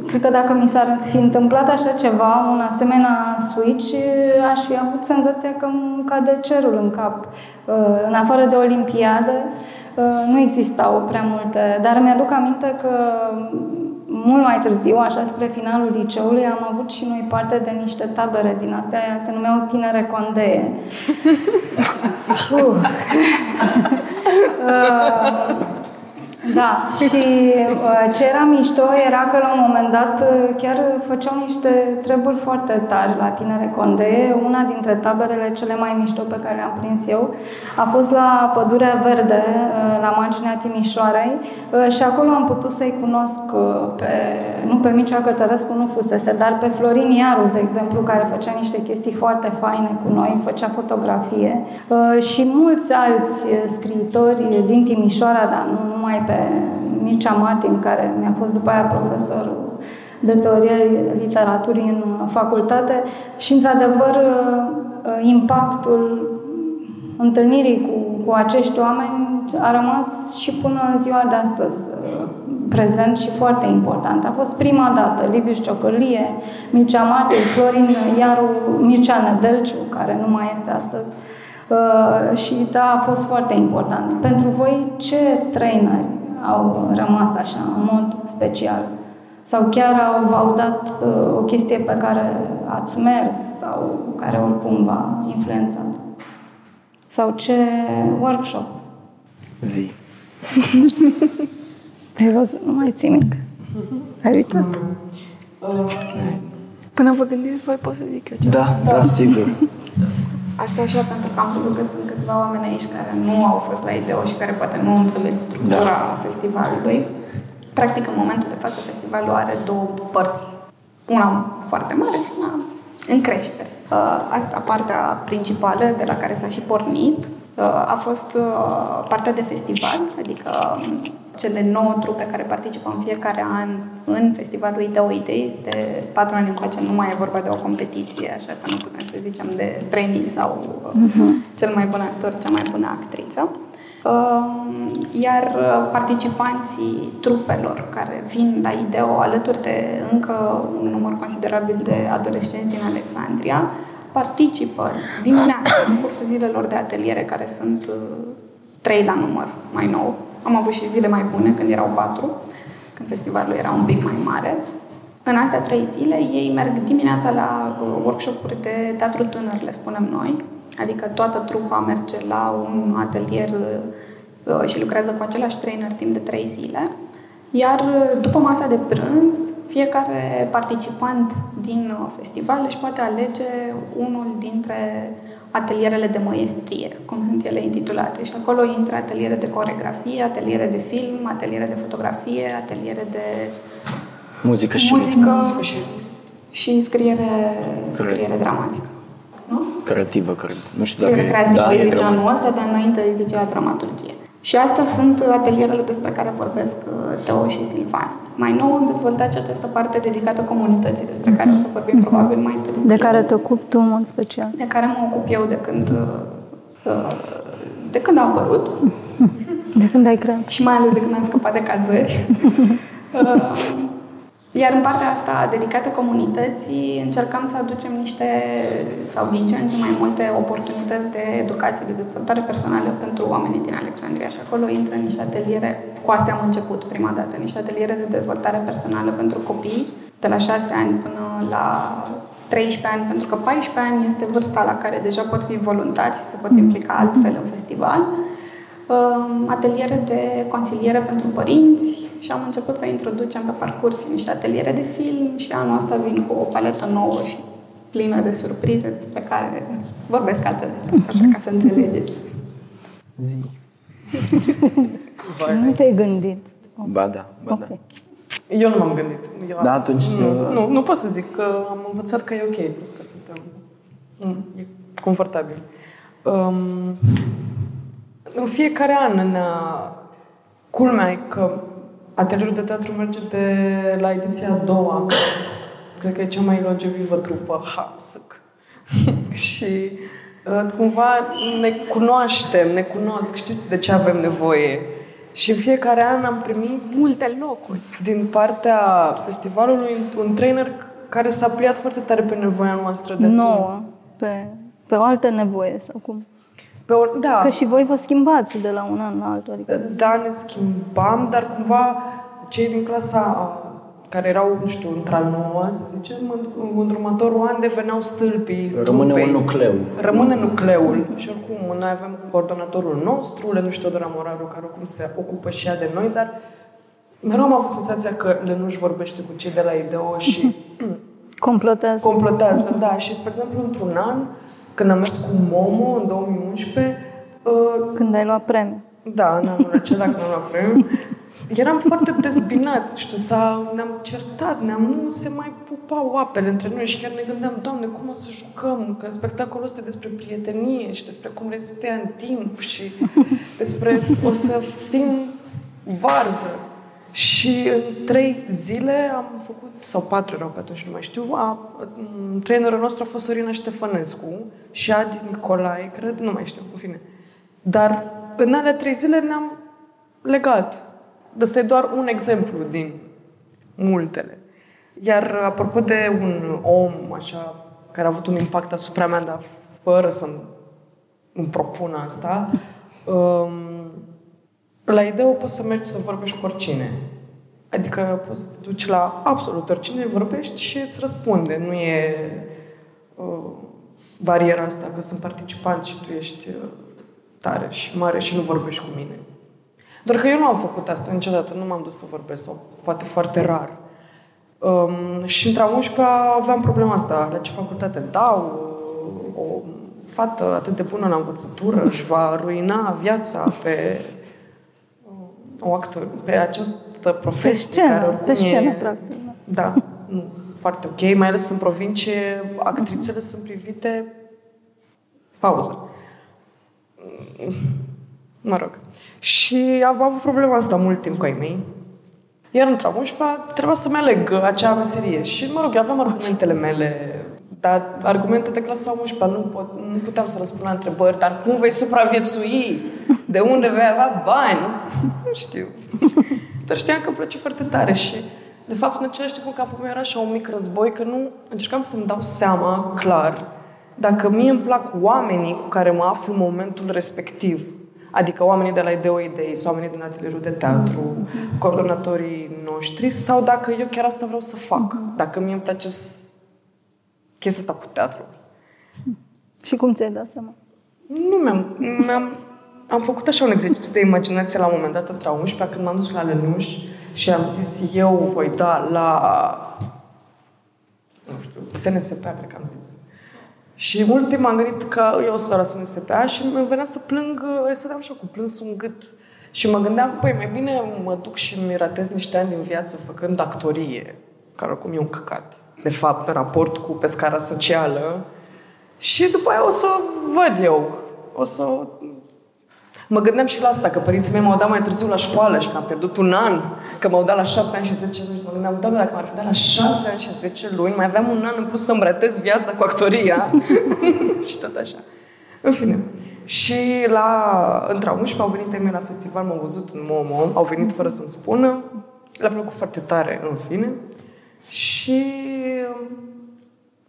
cred că dacă mi s-ar fi întâmplat așa ceva, un asemenea switch, aș fi avut senzația că îmi cade cerul în cap. Uh, În afară de Olimpiadă, uh, nu existau prea multe, dar mi-aduc aminte că mult mai târziu, așa spre finalul liceului, am avut și noi parte de niște tabere din astea, se numeau Tinere Condee. uh. Uh, da, și uh, ce era mișto era că la un moment dat uh, chiar făceau niște treburi foarte tari la Tinere Condee. Una dintre taberele cele mai mișto pe care le-am prins eu a fost la Pădurea Verde, uh, la marginea Timișoarei uh, și acolo am putut să-i cunosc uh, pe, nu pe Mircea Cătărescu, nu fusese, dar pe Florin Iaru, de exemplu, care făcea niște chestii foarte faine cu noi, făcea fotografie uh, și mulți alți uh, scriitori din Timișoara, dar nu numai pe Mircea Martin, care mi-a fost după aia profesor de teorie literaturii în facultate și, într-adevăr, impactul întâlnirii cu, cu acești oameni a rămas și până în ziua de astăzi prezent și foarte important. A fost prima dată Liviu Șciocălie, Mircea Martin, Florin Iaru, Mircea Nedelciu, care nu mai este astăzi, Uh, și da, a fost foarte important. Pentru voi, ce traineri au rămas așa, în mod special? Sau chiar au, v-au dat uh, o chestie pe care ați mers sau care oricum v-a influențat? Sau ce workshop? Zi. Ai văzut? Nu mai ții minte. Ai uitat? Până vă gândiți voi, pot să zic eu ceva. Da, da, sigur. Asta așa pentru că am văzut că sunt câțiva oameni aici care nu au fost la IDEO și care poate nu înțeleg structura da. festivalului. Practic, în momentul de față, festivalul are două părți. Una foarte mare și una în creștere. Uh, Asta, partea principală de la care s-a și pornit, uh, a fost uh, partea de festival, adică um, cele nouă trupe care participă în fiecare an în festivalul Ideo Ideis, de patru ani încoace nu mai e vorba de o competiție, așa că nu putem să zicem de premii sau uh-huh. cel mai bun actor, cea mai bună actriță. Uh, Iar participanții trupelor care vin la IDEO alături de încă un număr considerabil de adolescenți din Alexandria participă dimineața în cursul zilelor de ateliere care sunt uh, trei la număr mai nou. Am avut și zile mai bune când erau patru, când festivalul era un pic mai mare. În astea trei zile ei merg dimineața la uh, workshop-uri de teatru tânăr, le spunem noi, adică toată trupa merge la un atelier uh, și lucrează cu același trainer timp de trei zile. Iar uh, după masa de prânz, fiecare participant din uh, festival își poate alege unul dintre atelierele de măiestrie, cum sunt ele intitulate. Și acolo intră ateliere de coregrafie, ateliere de film, ateliere de fotografie, ateliere de Muzică și muzică Muzică și și scriere, scriere dramatică. Nu? creativă, cred. Nu știu dacă Scriere e... creativă da, îi e zicea treaba. anul ăsta, dar înainte îi zicea dramaturgie. Și astea sunt atelierele despre care vorbesc uh, Teo și Silvan. Mai nou am dezvoltat și această parte dedicată comunității, despre care o să vorbim probabil mai târziu. De care te ocupi tu în mod special. de care mă ocup eu de când, uh, uh, de când a apărut De când ai creat? și mai ales de când am scăpat de cazări. Uh, Iar în partea asta dedicată comunității încercăm să aducem niște, sau din ce în ce mai multe oportunități de educație, de dezvoltare personală pentru oamenii din Alexandria. Și acolo intră niște ateliere, cu astea am început prima dată, niște ateliere de dezvoltare personală pentru copii, de la 6 ani până la 13 ani, pentru că 14 ani este vârsta la care deja pot fi voluntari și se pot implica altfel în festival. Um, Ateliere de consiliere pentru părinți și am început să introducem pe parcurs niște ateliere de film și anul ăsta vin cu o paletă nouă și plină de surprize despre care vorbesc altă dată, așa ca să înțelegeți. Zi. Nu te-ai gândit. Ba da, ba da. Ok. Eu nu m-am gândit. Eu Da, atunci, Nu, uh, nu, nu pot să zic că am învățat că e ok, plus că suntem... Mm, e confortabil. Um, în fiecare an, în, uh, culmea e că atelierul de teatru merge de la ediția a doua, că cred că e cea mai longevivă trupă, HASC. și uh, cumva ne cunoaștem, ne cunosc, știu de ce avem nevoie. Și în fiecare an am primit Multe locuri. din partea festivalului un trainer care s-a pliat foarte tare pe nevoia noastră de Nouă. Pe, pe o altă nevoie sau cum? Pe o, da, Că și voi vă schimbați de la un an la altul. Adică da, ne schimbam, dar cumva cei din clasa care erau, nu știu, între al nouă, să zicem, în, în următorul an deveneau stâlpii Rămâne trupei. un nucleu. Rămâne nucleul și oricum noi avem coordonatorul nostru, Lenuș Teodora Moraru, care oricum se ocupă și ea de noi, dar mereu am avut senzația că Lenuș vorbește cu cei de la IDEO și complotează. completează, da. Și, spre exemplu, într-un an, când am mers cu Momo în 2011, uh, Când ai luat premiu. da, în anul acela când am luat premiu, eram foarte dezbinați, nu știu, s-a, ne-am certat, ne-am, nu se mai pupau apele între noi și chiar ne gândeam, Doamne, cum o să jucăm? Că spectacolul ăsta e despre prietenie și despre cum rezistea în timp și despre o să fim varză. Și în trei zile am făcut, sau patru erau pe atunci, nu mai știu, a, m, trainerul nostru a fost Sorina Ștefănescu și Adi Nicolae, cred, nu mai știu, în fine. Dar în alea trei zile ne-am legat. Ăsta e doar un exemplu din multele. Iar apropo de un om așa care a avut un impact asupra mea, dar fără să-mi îmi propun asta, um, la idee poți să mergi să vorbești cu oricine. Adică poți să te duci la absolut oricine, vorbești și îți răspunde. Nu e uh, bariera asta că sunt participant și tu ești uh, tare și mare și nu vorbești cu mine. Doar că eu nu am făcut asta niciodată, nu m-am dus să vorbesc, sau poate foarte rar. Um, și între a 11 aveam problema asta. La ce facultate dau? O fată atât de bună la învățătură își va ruina viața pe o actor, pe această profesie. Pe scenă, care oricum pe scenă, e, practic. Da, nu, foarte ok, mai ales în provincie, actrițele sunt privite pauză. Mă rog. Și am avut problema asta mult timp cu ai mei. Iar într-a 11 trebuia să-mi aleg acea meserie. Și, mă rog, eu aveam argumentele mele, dar argumente de clasa 11 nu, pot, nu puteam să răspund la întrebări. Dar cum vei supraviețui? De unde vei avea bani? Nu știu. Dar știam că îmi place foarte tare și, de fapt, în același timp în capul meu era așa un mic război, că nu încercam să-mi dau seama, clar, dacă mie îmi plac oamenii cu care mă aflu în momentul respectiv. Adică oamenii de la Ideo Idei sau oamenii din atelierul de teatru, coordonatorii noștri, sau dacă eu chiar asta vreau să fac. Dacă mie îmi place să... chestia asta cu teatru. Și cum ți-ai dat seama? Nu mi-am... mi-am am făcut așa un exercițiu de imaginație la un moment dat, între a 11 când m-am dus la Lenuș și am zis, eu voi da la... nu știu, SNSP, cred că am zis. Și mult timp m-am gândit că eu o să dau la SNSPA și îmi venea să plâng, să stăteam și eu cu plâns un gât. Și mă gândeam, păi mai bine mă duc și mi ratez niște ani din viață făcând actorie, care oricum e un căcat. De fapt, în raport cu pescara socială. Și după aia o să văd eu. O să Mă gândeam și la asta, că părinții mei m-au dat mai târziu la școală și că am pierdut un an, că m-au dat la 7 ani și 10 luni. Mă gândeam, doamne, dacă m-ar fi dat la 6 ani și 10 luni, mai aveam un an în plus să-mi ratez viața cu actoria. și tot așa. În fine. Și la, între 11 au venit ei la festival, m-au văzut în Momo, au venit fără să-mi spună. Le-a plăcut foarte tare, în fine. Și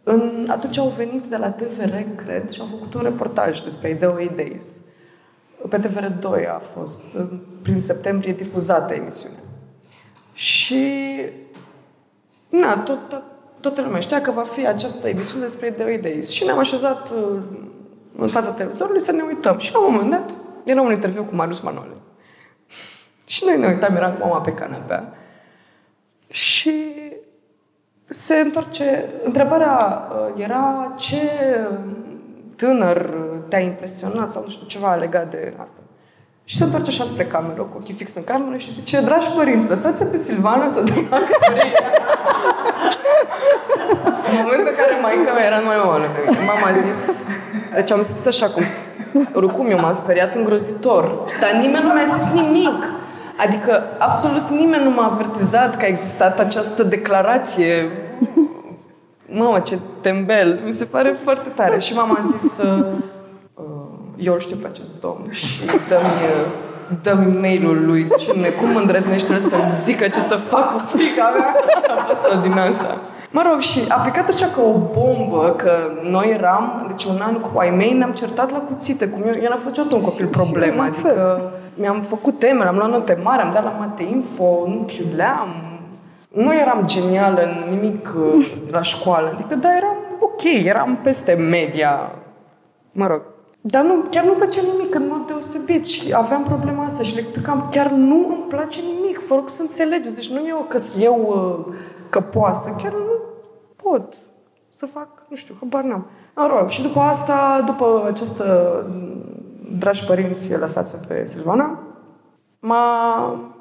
în, atunci au venit de la TVR, cred, și au făcut un reportaj despre Ideo Days. Pe TVR2 a fost, prin septembrie, difuzată emisiunea. Și, na, tot, tot, toată lumea știa că va fi această emisiune despre Ideo Days. Și ne-am așezat uh, în fața televizorului să ne uităm. Și la un moment dat, era un interviu cu Marius Manole. Și noi ne uitam, eram cu mama pe canapea. Și se întoarce... Întrebarea uh, era ce tânăr te-a impresionat sau nu știu, ceva legat de asta. Și se întoarce așa spre cameră, cu ochii fix în cameră și zice, dragi părinți, lăsați pe Silvana să dăm În momentul în care maica mea era mai mare, mama a zis, deci am spus așa cum, oricum eu m-am speriat îngrozitor, dar nimeni nu mi-a zis nimic. Adică absolut nimeni nu m-a avertizat că a existat această declarație Mamă, ce tembel! Mi se pare foarte tare. Și mama a zis, uh, uh, eu îl știu pe acest domn și dă-mi, uh, dă-mi mail-ul lui. Cine, cum îndrăznește să-mi zică ce să fac cu fica mea? A fost din asta. Mă rog, și a picat așa ca o bombă, că noi eram, deci un an cu ai mei, ne-am certat la cuțite, cum eu, el a făcut un copil problemă, adică mi-am făcut teme, am luat note mari, am dat la mate info, nu chiuleam, nu eram genială în nimic uh, la școală, adică, da, eram ok, eram peste media, mă rog. Dar nu, chiar nu-mi plăcea nimic în mod deosebit și aveam problema asta și le explicam, chiar nu îmi place nimic, vă rog să înțelegeți. Deci nu e o că eu uh, căpoasă, chiar nu pot să fac, nu știu, habar n-am. Mă rog, și după asta, după această dragi părinți, lăsați pe Silvana, m-a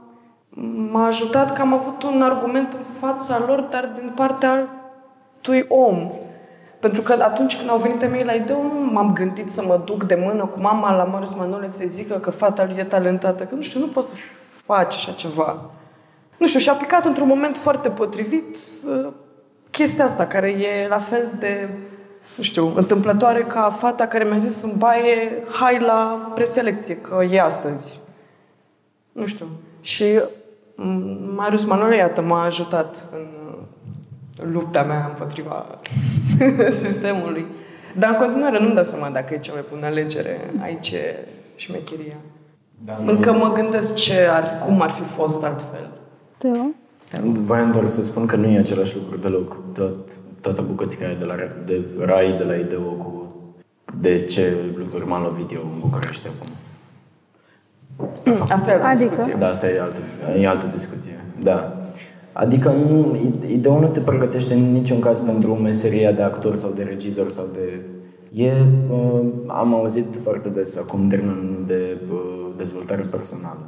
m-a ajutat că am avut un argument în fața lor, dar din partea altui om. Pentru că atunci când au venit mei la idee, nu m-am gândit să mă duc de mână cu mama la Marius Manole să zică că fata lui e talentată. Că nu știu, nu poți să faci așa ceva. Nu știu, și a picat într-un moment foarte potrivit uh, chestia asta, care e la fel de, nu știu, întâmplătoare ca fata care mi-a zis în baie, hai la preselecție, că e astăzi. Nu știu. Și Marius Manole, iată, m-a ajutat în lupta mea împotriva sistemului. Dar în continuare nu-mi dau seama dacă e cea mai bună alegere. Aici e șmecheria. Da, Încă mă gândesc ce ar, cum ar fi fost altfel. Teo? Voiam doar să spun că nu e același lucru deloc. Tot, toată bucățica aia de la de Rai, de la Ideo cu de ce lucruri m-am lovit eu în București acum. Asta e altă adică? discuție. Da, asta e altă, e altă discuție. Da. Adică nu, ideea nu te pregătește în niciun caz pentru meseria de actor sau de regizor sau de... E, uh, am auzit foarte des acum termenul de uh, dezvoltare personală.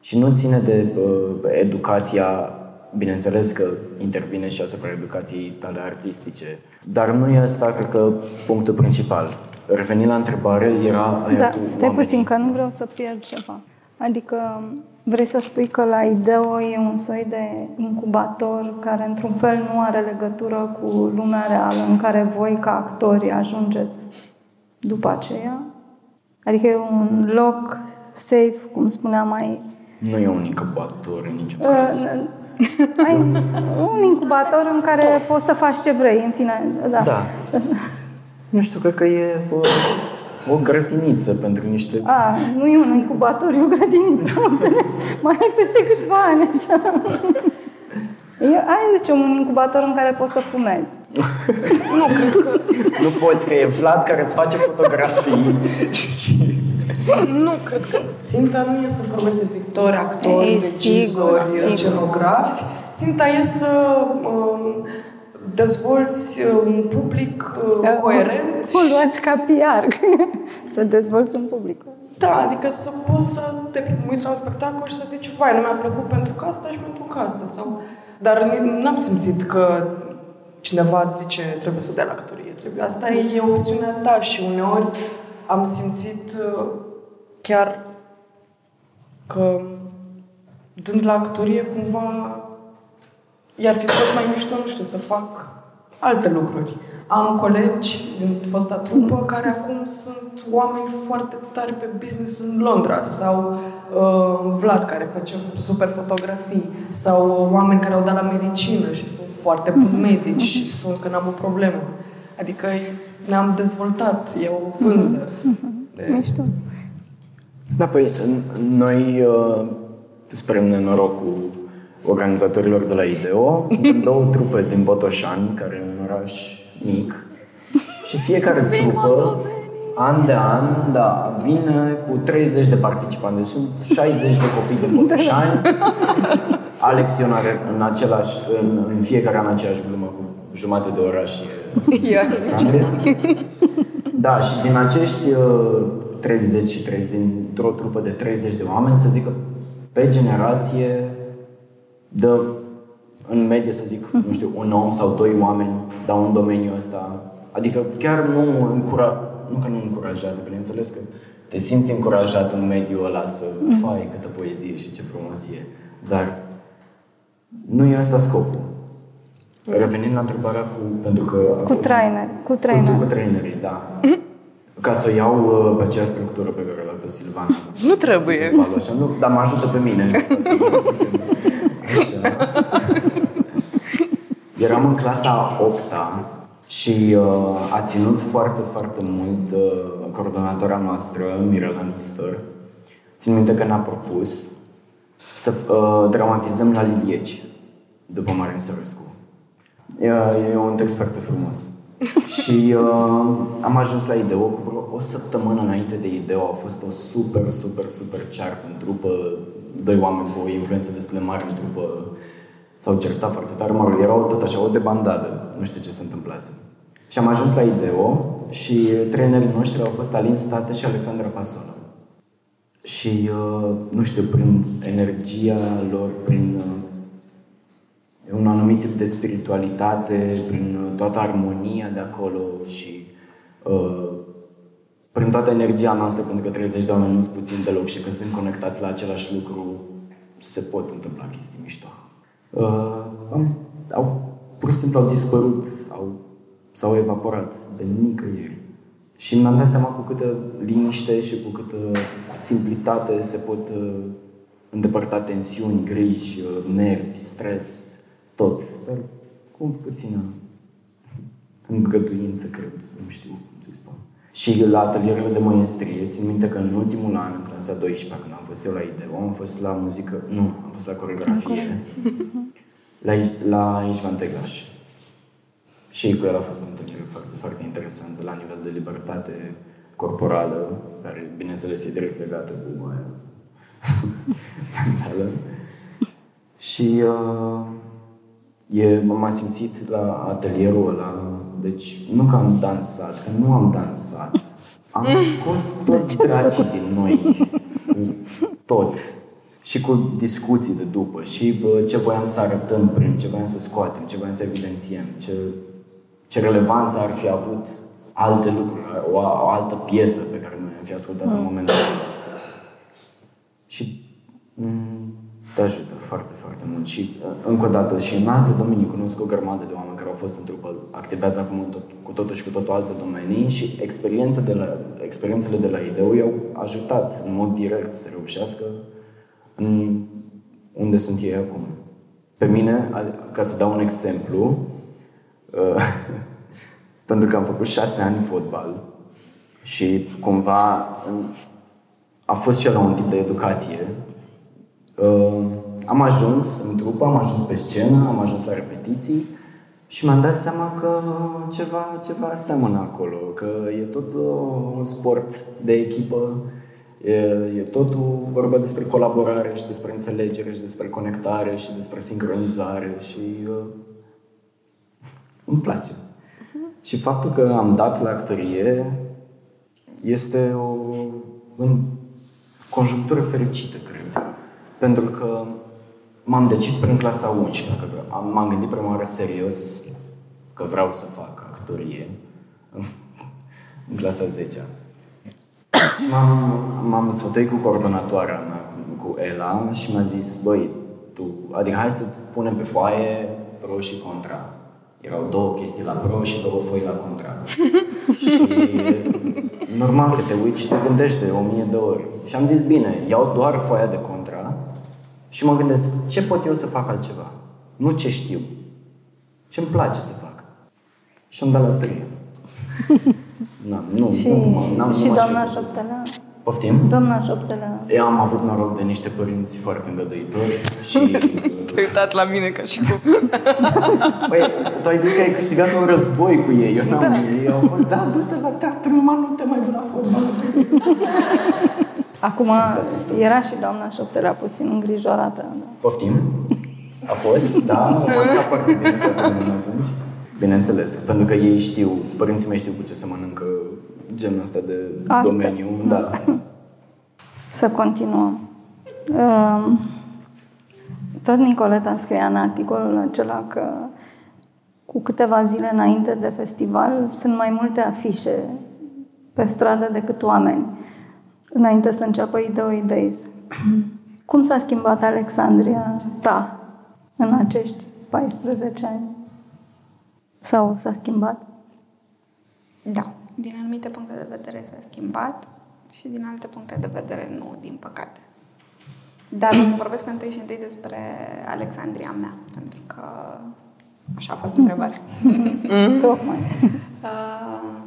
Și nu ține de uh, educația, bineînțeles că intervine și asupra educației tale artistice, dar nu e asta, cred că, punctul principal. Revenind la întrebare, era aia da, cu stai oamenii. puțin, că nu vreau să pierd ceva. Adică vrei să spui că la Ideo e un soi de incubator care într-un fel nu are legătură cu lumea reală în care voi ca actori ajungeți după aceea? Adică e un loc safe, cum spuneam mai... Nu e un incubator în niciun uh, caz. ai un incubator în care poți să faci ce vrei, în fine. Da. da. Nu știu, cred că e o, o grătiniță pentru niște... A, nu e un incubator, e o grătiniță, am înțeles. Mai ai peste câțiva ani, așa. E, ai, deci, un incubator în care poți să fumezi. nu, cred că... Nu poți, că e Vlad care îți face fotografii și... Nu, cred că ținta nu e să formeze victori, actori, regizori, scenografi. Ținta e să um, dezvolți uh, un public uh, coerent. O luați ca PR, să dezvolți un public. Da, adică să poți să te uiți la un spectacol și să zici, vai, nu mi-a plăcut pentru că asta și pentru că asta. Sau... Dar n-am simțit că cineva îți zice, trebuie să dea la actorie. Trebuie. Asta e opțiunea ta și uneori am simțit uh, chiar că dând la actorie cumva i-ar fi fost mai mișto, nu știu, să fac alte lucruri. Am colegi din fosta trupă care acum sunt oameni foarte tari pe business în Londra sau uh, Vlad care face super fotografii sau oameni care au dat la medicină și sunt foarte buni medici și sunt când am o problemă. Adică ne-am dezvoltat, e o pânză. De... Mișto. Da, păi noi, uh, spre nenorocul organizatorilor de la IDEO, suntem două trupe din Botoșani, care e un oraș mic, și fiecare trupă, an de an, da, vine cu 30 de participanți. Deci sunt 60 de copii din Botoșani. Alex Ion are în, același, în, în fiecare an aceeași glumă cu jumate de oraș și Alexandria. Da, și din acești 33, uh, dintr-o trupă de 30 de oameni, să zic că pe generație dă în medie, să zic, nu știu, un om sau doi oameni dau un domeniu ăsta. Adică chiar nu încura, nu că nu încurajează, bineînțeles că te simți încurajat în mediul ăla să fai câtă poezie și ce frumos e. Dar nu e asta scopul. Revenind la întrebarea cu... Pentru că... Cu trainer. Cu trainer. Cu, cu trainerii, da. Ca să o iau uh, pe acea structură pe care a luat-o Silvana. Nu trebuie. Așa, nu, dar mă ajută pe mine. Așa. Eram în clasa 8 și uh, a ținut foarte, foarte mult uh, coordonatora noastră, Mirela Nistor. Țin minte că ne-a propus să uh, dramatizăm la Lilieci, după Marin Sărescu. E, e un text foarte frumos. și uh, am ajuns la Ideo cu vreo o săptămână înainte de Ideo. A fost o super, super, super ceartă în trupă. Doi oameni cu o influență destul de mare în trupă s-au certat foarte tare. Mă rog, erau tot așa o debandadă. Nu știu ce se întâmplase. Și am ajuns la Ideo și trainerii noștri au fost Alin State și Alexandra Fasola. Și, uh, nu știu, prin energia lor, prin uh, un anumit tip de spiritualitate, prin uh, toată armonia de acolo și uh, prin toată energia noastră, pentru că 30 de oameni nu sunt puțin deloc și când sunt conectați la același lucru, se pot întâmpla chestii mișto. Uh, am, au, pur și simplu au dispărut, au, s-au evaporat de nicăieri. Și mi-am dat seama cu câtă liniște și cu câtă simplitate se pot uh, îndepărta tensiuni, griji, uh, nervi, stres, tot, dar cu puțină îngăduință, cred, nu știu cum să-i spun. Și la atelierele de maestrie, țin minte că în ultimul an, în clasa 12 când am fost eu la IDEO, am fost la muzică, nu, am fost la coreografie, la, la Ișvan Tegaș. Și cu el a fost o întâlnire foarte, foarte interesantă la nivel de libertate corporală, care, bineînțeles, e direct legată cu aia mentală. și uh, E, m-am simțit la atelierul ăla, deci nu că am dansat, că nu am dansat. Am scos toți dracii din noi. Tot. Și cu discuții de după. Și bă, ce voiam să arătăm prin, ce voiam să scoatem, ce voiam să evidențiem, ce, ce relevanță ar fi avut alte lucruri, o, o altă piesă pe care noi am fi ascultat mm. în momentul ăla. Și m- te ajută foarte, foarte mult. Și, uh, încă o dată, și în alte domenii cunosc o grămadă de oameni care au fost în trupă, activează acum tot, cu totul și cu totul alte domenii și experiența de la, experiențele de la IDEO i-au ajutat în mod direct să reușească în unde sunt ei acum. Pe mine, ca să dau un exemplu, uh, pentru că am făcut șase ani fotbal și cumva a fost și la un tip de educație Uh, am ajuns în trupă, am ajuns pe scenă, am ajuns la repetiții și mi-am dat seama că ceva, ceva seamănă acolo, că e tot uh, un sport de echipă, e, e totul vorba despre colaborare și despre înțelegere și despre conectare și despre sincronizare și uh, Îmi place. Și faptul că am dat la actorie este o în conjunctură fericită, cred. Pentru că m-am decis prin clasa 11, că am, m-am gândit prima oară serios că vreau să fac actorie în clasa 10 Și m-am, m-am sfătuit cu coordonatoarea mea, cu Ela, și mi-a zis, băi, tu, adică hai să-ți punem pe foaie pro și contra. Erau două chestii la pro și două foi la contra. și normal că te uiți și te gândești de o mie de ori. Și am zis, bine, iau doar foaia de contra și mă gândesc, ce pot eu să fac altceva? Nu ce știu. Ce-mi place să fac. Și am dat la loterie. Na, nu, Și, nu, n-am, și nu m-aș doamna fi- șoptelea? Poftim? Doamna șoptelea. Eu am avut noroc de niște părinți foarte îngăduitori și... Te-ai uitat la mine ca și cum... Băi, tu ai zis că ai câștigat un război cu ei. Eu n-am... Da. Ei au fost, da, du-te la teatru, numai nu te mai du la fotbal. Acum era și doamna șoptelea puțin îngrijorată. Da. Poftim? A fost, da, m-a mascat foarte bine față de mine atunci. Bineînțeles, pentru că ei știu, părinții mei știu cu ce se mănâncă genul ăsta de Arte. domeniu. Da. Să continuăm. Um, Tot Nicoleta scria în articolul acela că cu câteva zile înainte de festival sunt mai multe afișe pe stradă decât oameni înainte să înceapă Ideo Days. Cum s-a schimbat Alexandria ta în acești 14 ani? Sau s-a schimbat? Da, din anumite puncte de vedere s-a schimbat și din alte puncte de vedere nu, din păcate. Dar o să vorbesc întâi și întâi despre Alexandria mea, pentru că așa a fost întrebarea. Tocmai. Uh,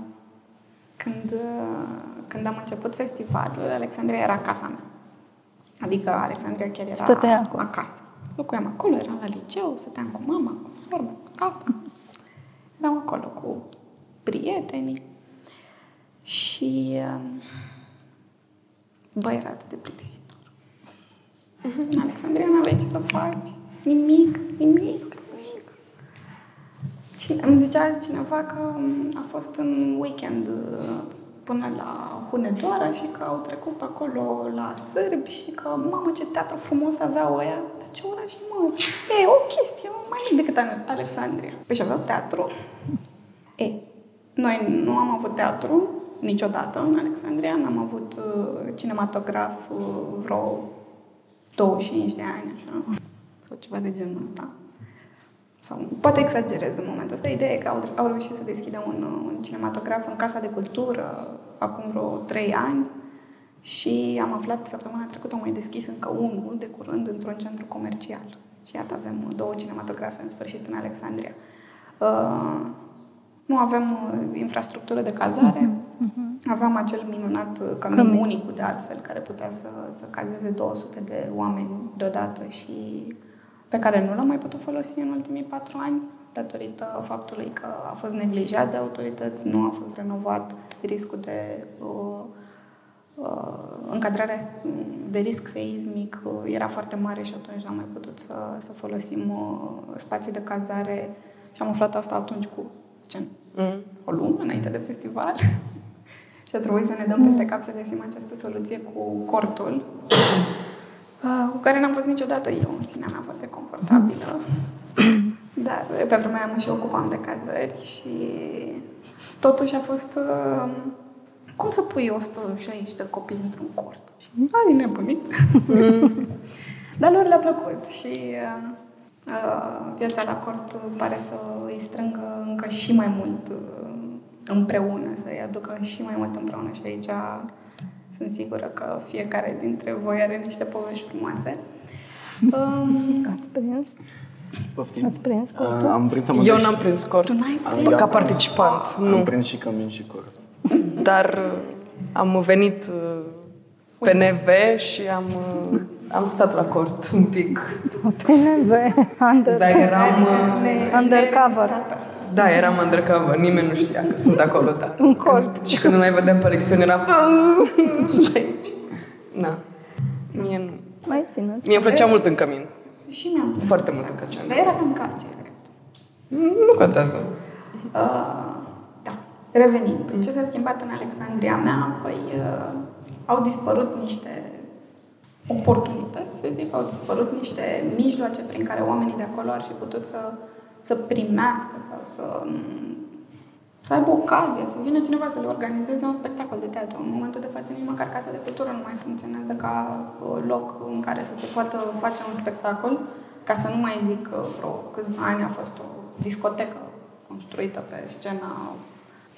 Când, uh, când am început festivalul, Alexandria era casa mea. Adică Alexandria chiar era Stăteai acolo. acasă. Locuiam acolo, eram la liceu, stăteam cu mama, cu sora, cu tata. Eram acolo cu prietenii. Și um, bă, era atât de plictisitor. În Alexandria nu aveai ce să faci. Nimic, nimic, nimic. Și îmi zicea azi cineva că um, a fost în weekend uh, până la Hunedoara și că au trecut pe acolo la sârbi și că, mamă, ce teatru frumos aveau ăia. Dar ce oraș, mă? E, o chestie mai mic decât Ale- Alexandria. Păi și aveau teatru. E, noi nu am avut teatru niciodată în Alexandria, n-am avut uh, cinematograf uh, vreo 25 de ani, așa, sau ceva de genul ăsta. Sau poate exagerez în momentul ăsta. Ideea e că au, au reușit să deschidă un, uh, un cinematograf în Casa de Cultură acum vreo 3 ani și am aflat săptămâna trecută au mai deschis încă unul de curând într-un centru comercial. Și iată avem uh, două cinematografe în sfârșit în Alexandria. Uh, nu avem uh, infrastructură de cazare. Aveam acel minunat uh, cămin Cămin. unicul de altfel, care putea să, să cazeze 200 de oameni deodată și pe care nu l-am mai putut folosi în ultimii patru ani, datorită faptului că a fost neglijat de autorități, nu a fost renovat, riscul de uh, uh, încadrarea de risc seismic uh, era foarte mare și atunci n-am mai putut să, să folosim uh, spațiul de cazare și am aflat asta atunci cu zicem, Mm. o lună înainte de festival și a trebuit să ne dăm peste cap să găsim această soluție cu cortul uh, cu care n-am fost niciodată eu în sinea mea foarte confortabilă. Dar pe vremea aia mă și ocupam de cazări și totuși a fost uh, cum să pui 160 de copii într-un cort? A, din nebunit. Dar lor le-a plăcut și uh, uh, viața la cort pare să îi strângă încă și mai mult uh, împreună, să îi aducă și mai mult împreună și aici sunt sigură că fiecare dintre voi are niște povești frumoase. Um, Ați prins? Poftim? Ați prins Uh, cortul? am prins Eu amândoi n-am și- prins cort. tu n-ai Am- prins? eu am Ca prins- participant, Am nu. prins și cămin și cort. Dar uh, am venit uh, pe NV și am, uh, am stat la cort un pic. PNV, under, Dar eram... uh, undercover. Da, eram undercover. Nimeni nu știa că sunt acolo, da. Un cort. Și când îl mai vedeam pe lecțiune eram... Sunt aici. Da. Mie nu. Mai țineți. Mie îmi plăcea mult în cămin. Și mi-am plăcut. Foarte mult în cămin. Dar era cam cald, ce drept. Nu contează. Uh, da, revenind. Mm. Ce s-a schimbat în Alexandria mea? Păi uh, au dispărut niște oportunități, să zic, au dispărut niște mijloace prin care oamenii de acolo ar fi putut să, să primească sau să să aibă ocazia, să vină cineva să le organizeze un spectacol de teatru. În momentul de față, nici măcar Casa de Cultură nu mai funcționează ca uh, loc în care să se poată face un spectacol, ca să nu mai zic că vreo câțiva ani a fost o discotecă construită pe scena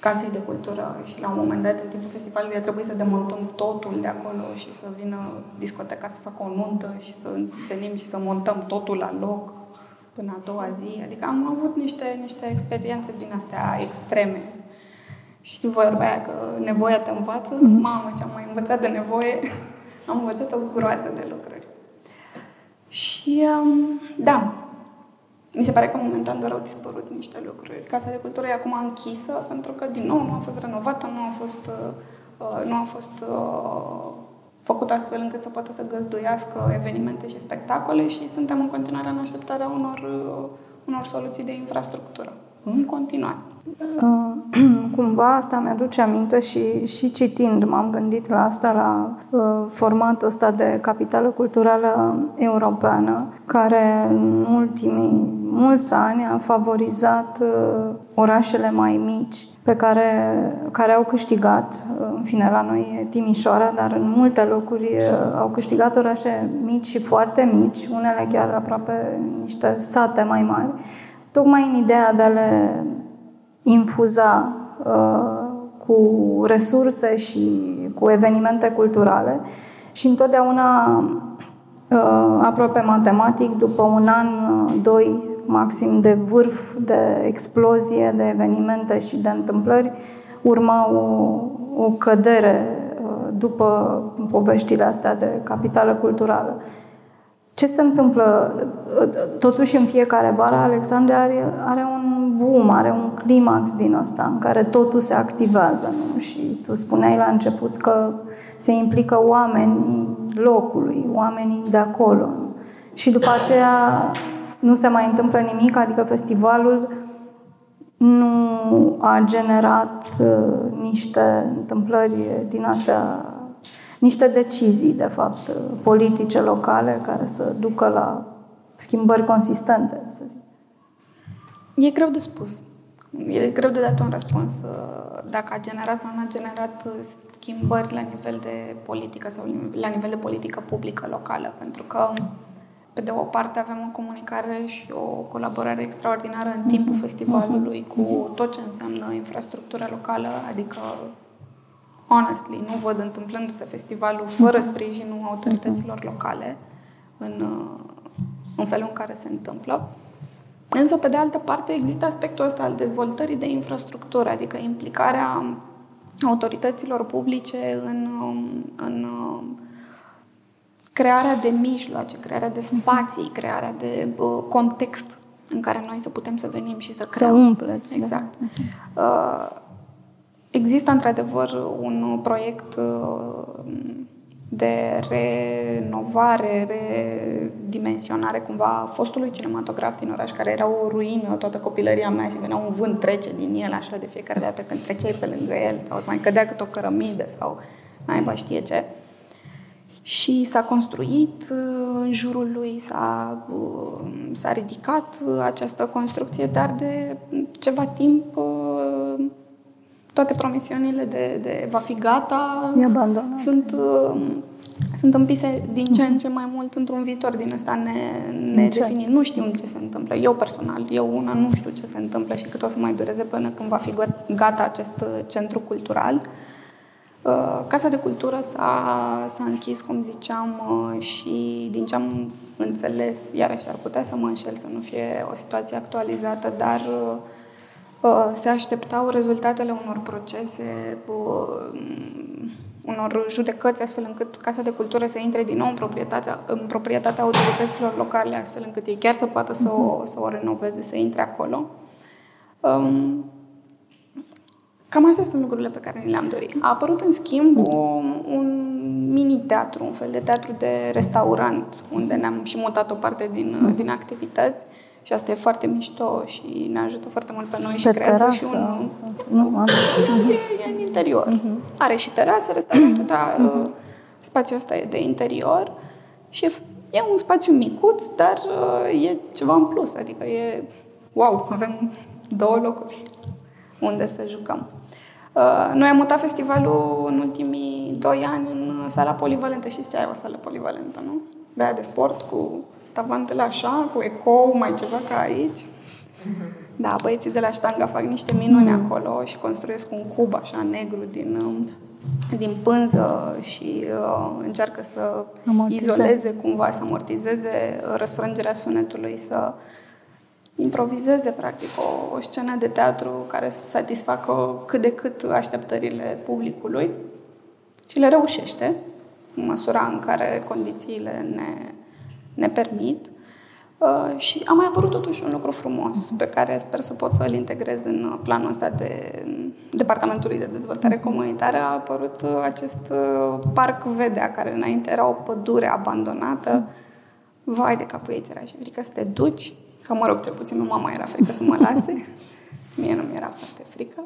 Casei de Cultură și la un moment dat, în timpul festivalului, a trebuit să demontăm totul de acolo și să vină discoteca să facă o nuntă și să venim și să montăm totul la loc până a doua zi. Adică am avut niște, niște experiențe din astea extreme. Și vorba aia că nevoia te învață. Mm-hmm. Mamă, ce am mai învățat de nevoie. am învățat o groază de lucruri. Și, um, da, mi se pare că momentan doar au dispărut niște lucruri. Casa de Cultură e acum închisă pentru că, din nou, nu a fost renovată, nu a fost, uh, nu a fost uh, făcut astfel încât să poată să găzduiască evenimente și spectacole și suntem în continuare în așteptarea unor, uh, unor soluții de infrastructură. În continuare. Uh, cumva asta mi-aduce aminte și, și citind, m-am gândit la asta, la uh, formatul ăsta de capitală culturală europeană, care în ultimii mulți ani a favorizat uh, orașele mai mici, pe care, care au câștigat, în fine, la noi e Timișoara, dar în multe locuri uh, au câștigat orașe mici și foarte mici, unele chiar aproape niște sate mai mari, tocmai în ideea de a le infuza uh, cu resurse și cu evenimente culturale. Și întotdeauna uh, aproape matematic, după un an, uh, doi, maxim de vârf, de explozie, de evenimente și de întâmplări, urma o, o cădere uh, după poveștile astea de capitală culturală. Ce se întâmplă? Totuși, în fiecare vară, Alexandria are, are un boom, are un climax din asta, în care totul se activează. Nu? Și tu spuneai la început că se implică oamenii locului, oamenii de acolo. Și după aceea nu se mai întâmplă nimic, adică festivalul nu a generat uh, niște întâmplări din astea, niște decizii, de fapt, politice locale care să ducă la schimbări consistente, să zic. E greu de spus. E greu de dat un răspuns uh, dacă a generat sau nu a generat schimbări la nivel de politică sau la nivel de politică publică locală, pentru că pe de o parte avem o comunicare și o colaborare extraordinară în timpul mhm. festivalului cu mhm. tot ce înseamnă infrastructura locală, adică honestly, nu văd întâmplându-se festivalul fără mhm. sprijinul autorităților locale în, în felul în care se întâmplă. Însă, pe de altă parte, există aspectul ăsta al dezvoltării de infrastructură, adică implicarea autorităților publice în, în crearea de mijloace, crearea de spații, crearea de uh, context în care noi să putem să venim și să creăm. Să umpleți. Da. Exact. Da. Uh, există într-adevăr un proiect uh, de renovare, redimensionare cumva a fostului cinematograf din oraș, care era o ruină toată copilăria mea și venea un vânt trece din el așa de fiecare dată când treceai pe lângă el sau să mai cădea cât o cărămidă sau naiba știe ce. Uh, și s-a construit uh, în jurul lui, s-a, uh, s-a ridicat uh, această construcție, dar de ceva timp toate promisiunile de, de va fi gata sunt, sunt împise din ce în ce mai mult într-un viitor din ăsta ne, nedefinit. Nu știm ce se întâmplă. Eu personal, eu una nu știu ce se întâmplă și cât o să mai dureze până când va fi gata acest centru cultural. Uh, Uh, Casa de Cultură s-a, s-a închis, cum ziceam, uh, și din ce am înțeles, iarăși ar putea să mă înșel să nu fie o situație actualizată, dar uh, se așteptau rezultatele unor procese, unor judecăți, astfel încât Casa de Cultură să intre din nou în proprietatea, în proprietatea autorităților locale, astfel încât ei chiar să poată să o, să o renoveze, să intre acolo. Um, Cam astea sunt lucrurile pe care ni le-am dorit. A apărut, în schimb, un, un mini-teatru, un fel de teatru de restaurant, unde ne-am și mutat o parte din, din activități Și asta e foarte mișto și ne ajută foarte mult pe noi pe și creează terasă, și un... sau- Nu, am... E, e în interior. Are și terasă, restaurantul, dar uh, spațiul ăsta e de interior și e, e un spațiu micuț, dar uh, e ceva în plus. Adică e, wow, avem două locuri unde să jucăm. Uh, noi am mutat festivalul în ultimii doi ani în sala polivalentă. Știți ce ai o sală polivalentă, nu? De aia de sport, cu tavantele așa, cu ecou, mai ceva ca aici. Da, băieții de la ștanga fac niște minuni acolo și construiesc un cub așa negru din, um, din pânză și uh, încearcă să Amortizeze. izoleze cumva, să amortizeze uh, răsfrângerea sunetului, să improvizeze practic o, o scenă de teatru care să satisfacă cât de cât așteptările publicului și le reușește în măsura în care condițiile ne, ne permit. Uh, și a mai apărut totuși un lucru frumos pe care sper să pot să-l integrez în planul ăsta de Departamentului de Dezvoltare Comunitară. A apărut uh, acest uh, parc Vedea, care înainte era o pădure abandonată. Vai de capul ei, ți era și frică să te duci. Sau, mă rog, cel puțin nu mama era frică să mă lase. Mie nu mi-era foarte frică.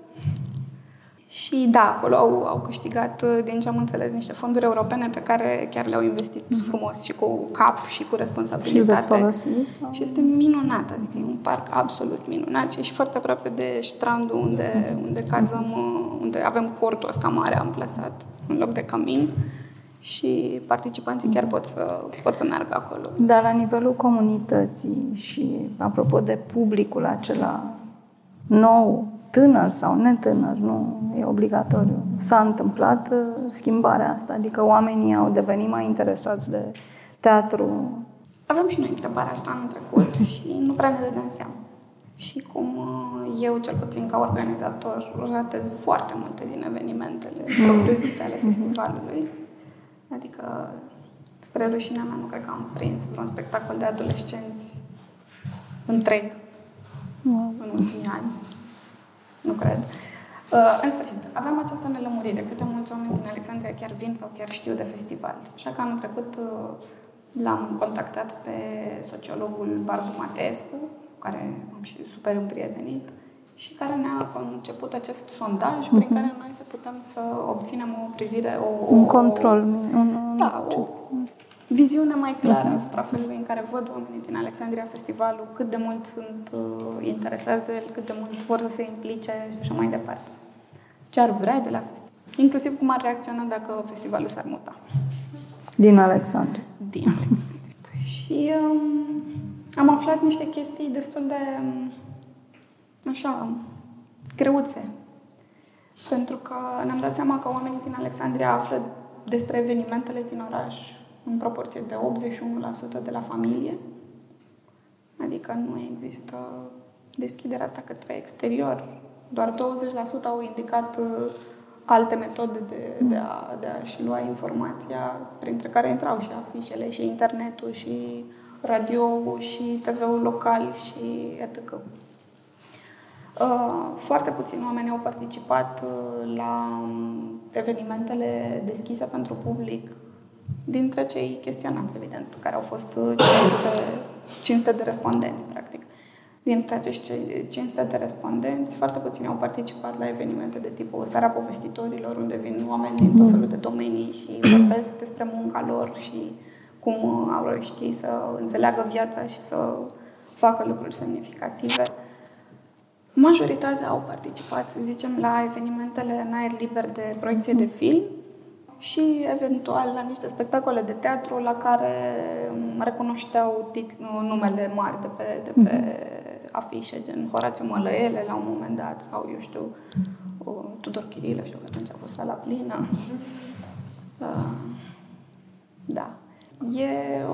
Și da, acolo au, au câștigat, uh, din ce am înțeles, niște fonduri europene pe care chiar le-au investit frumos și cu cap și cu Și îl responsabilitate. veți folosi? Sau? Și este minunat, adică e un parc absolut minunat și e și foarte aproape de strandul unde, unde cazăm, uh, unde avem cortul ăsta mare amplasat în loc de camin și participanții chiar pot să, pot să meargă acolo. Dar la nivelul comunității și apropo de publicul acela nou, tânăr sau netânăr, nu e obligatoriu, s-a întâmplat uh, schimbarea asta, adică oamenii au devenit mai interesați de teatru. Avem și noi întrebarea asta anul trecut și nu prea ne dădeam seama. Și cum uh, eu, cel puțin ca organizator, ratez foarte multe din evenimentele propriu-zise ale festivalului. Adică, spre rușinea mea, nu cred că am prins vreun spectacol de adolescenți întreg în ultimii ani. Nu cred. Uh, în sfârșit, aveam această nelămurire. Câte mulți oameni din Alexandria chiar vin sau chiar știu de festival. Așa că anul trecut uh, l-am contactat pe sociologul Barbu Matescu, care am și super împrietenit, și care ne-a început acest sondaj prin care noi să putem să obținem o privire, o, Un o- control, un, da, o viziune mai clară asupra felului în care văd oamenii din Alexandria Festivalul, cât de mult sunt uh, interesați de el, cât de mult vor să se implice și așa mai departe. Ce ar vrea de la festival. Inclusiv cum ar reacționa dacă festivalul s-ar muta din Alexandria. din Alexandria. Și um, am aflat niște chestii destul de, um, așa, greuțe. Pentru că ne-am dat seama că oamenii din Alexandria află despre evenimentele din oraș în proporție de 81% de la familie. Adică nu există deschiderea asta către exterior. Doar 20% au indicat uh, alte metode de, de, a, de a-și lua informația, printre care intrau și afișele, și internetul, și radio și TV-ul local, și etc. Uh, Foarte puțini oameni au participat uh, la um, evenimentele deschise pentru public, dintre cei chestionați, evident, care au fost uh, 500, 500 de respondenți, practic. Dintre acești 500 de respondenți, foarte puțini au participat la evenimente de tipul Seara Povestitorilor, unde vin oameni din tot felul de domenii și vorbesc despre munca lor și cum uh, au reușit să înțeleagă viața și să facă lucruri semnificative. Majoritatea au participat, să zicem, la evenimentele în aer liber de proiecție de film și eventual la niște spectacole de teatru la care um, recunoșteau titlu, numele mari de pe, de pe afișe, gen Horațiu Mălăele la un moment dat sau, eu știu, o, Tudor Chirilă, știu că atunci a fost sala plină. Uh, da. E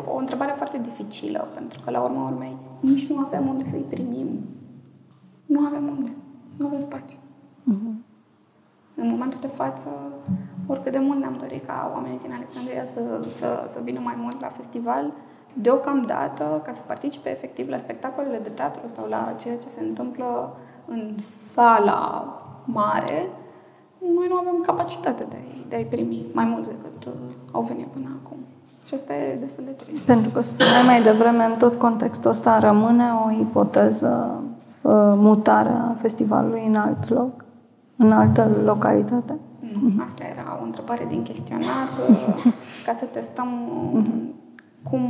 o întrebare foarte dificilă, pentru că, la urma urmei, nici nu avem unde să-i primim. Nu avem unde. Nu avem spațiu. În momentul de față, oricât de mult ne-am dorit ca oamenii din Alexandria să, să, să vină mai mult la festival, deocamdată, ca să participe efectiv la spectacolele de teatru sau la ceea ce se întâmplă în sala mare, noi nu avem capacitate de a-i, de a primi mai mulți decât uh, au venit până acum. Și asta e destul de trist. Pentru că spuneai mai devreme, în tot contextul ăsta rămâne o ipoteză uh, mutarea festivalului în alt loc, în altă localitate? Nu, asta era o întrebare din chestionar uh, ca să testăm uh, cum,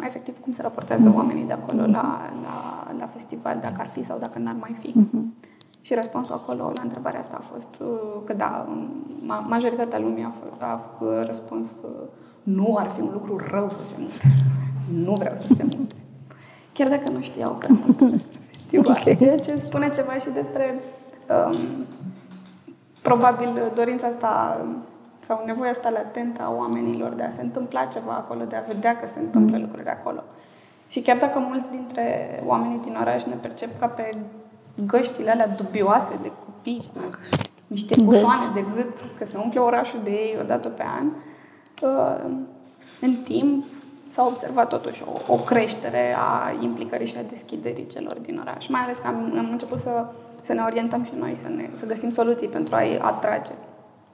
efectiv, cum se raportează oamenii de acolo la, la, la festival, dacă ar fi sau dacă n-ar mai fi. Și răspunsul acolo la întrebarea asta a fost uh, că da, majoritatea lumii a, f- a răspuns că nu ar fi un lucru rău să se mute. Nu vreau să se mute. Chiar dacă nu știau prea mult despre festival. Okay. Ceea ce spune ceva și despre um, probabil dorința asta sau nevoia asta latentă a oamenilor de a se întâmpla ceva acolo, de a vedea că se întâmplă mm. lucruri acolo. Și chiar dacă mulți dintre oamenii din oraș ne percep ca pe găștile alea dubioase de copii, niște butoane de gât, că se umple orașul de ei odată pe an, uh, în timp s-a observat totuși o, o creștere a implicării și a deschiderii celor din oraș. Mai ales că am, am început să, să ne orientăm și noi, să, ne, să găsim soluții pentru a-i atrage.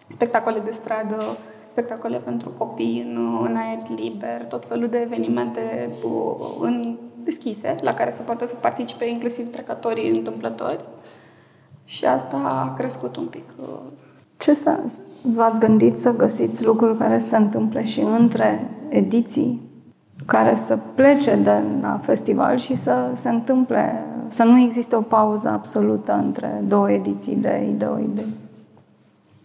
Spectacole de stradă, spectacole pentru copii în, în aer liber, tot felul de evenimente uh, în deschise, la care să poată să participe inclusiv trecătorii întâmplători. Și asta a crescut un pic. Uh, Ce sens v-ați gândit să găsiți lucruri care se întâmple și între ediții, care să plece de la festival și să se întâmple, să nu existe o pauză absolută între două ediții de ideoide?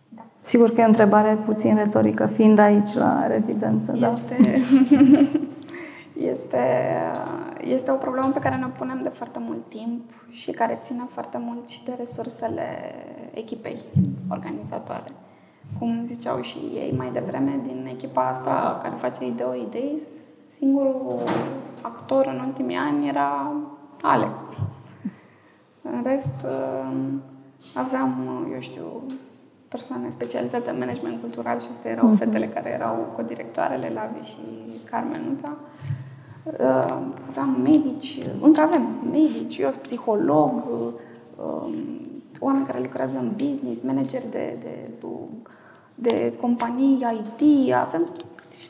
Da. Sigur că e o întrebare puțin retorică, fiind aici la rezidență. Este, da? este, este o problemă pe care ne punem de foarte mult timp și care ține foarte mult și de resursele echipei organizatoare. Cum ziceau și ei mai devreme, din echipa asta care face Ideo Ideis, singurul actor în ultimii ani era Alex. În rest, aveam, eu știu, persoane specializate în management cultural și astea erau uh-huh. fetele care erau codirectoarele, Lavi și Carmenuța. Uh, aveam medici, încă avem medici, eu sunt psiholog, uh, oameni care lucrează în business, manageri de, de, de companii IT, avem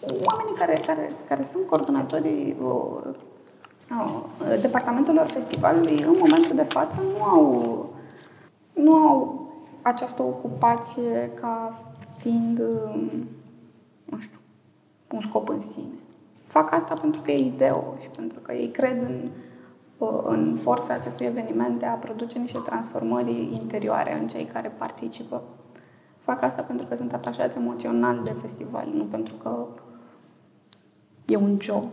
oamenii care, care, care sunt coordonatorii uh, uh, departamentelor festivalului în momentul de față nu au, nu au această ocupație ca fiind, um, nu știu, un scop în sine. Fac asta pentru că e ideo și pentru că ei cred în, uh, în forța acestui eveniment de a produce niște transformări interioare în cei care participă. Fac asta pentru că sunt atașați emoțional de festival, nu pentru că e un job.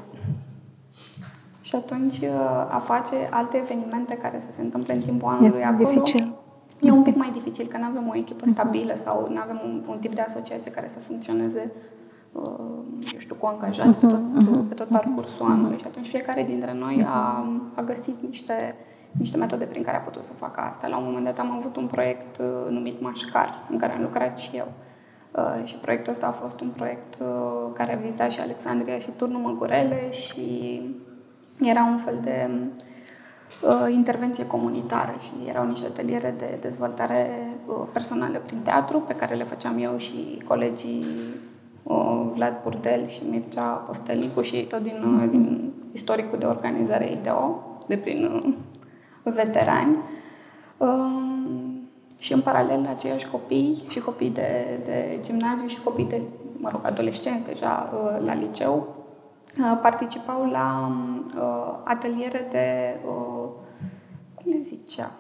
Și atunci uh, a face alte evenimente care să se întâmple în timpul anului e acolo dificil. e un pic mai dificil, că nu avem o echipă stabilă sau nu avem un, un tip de asociație care să funcționeze uh, eu știu, cu angajați pe tot, pe tot parcursul anului. Și atunci fiecare dintre noi a, a găsit niște, niște metode prin care a putut să facă asta. La un moment dat am avut un proiect uh, numit Mașcar, în care am lucrat și eu. Uh, și proiectul ăsta a fost un proiect uh, care viza și Alexandria și Turnul Măgurele și era un fel de uh, intervenție comunitară și erau niște ateliere de dezvoltare personală prin teatru pe care le făceam eu și colegii Vlad Burdel și Mircea Postelnicu și tot din, din istoricul de organizare IDEO, de prin veterani. Și în paralel aceiași copii și copii de, de gimnaziu și copii de, mă rog, adolescenți deja uh, la liceu, uh, participau la uh, ateliere de, cum le zicea,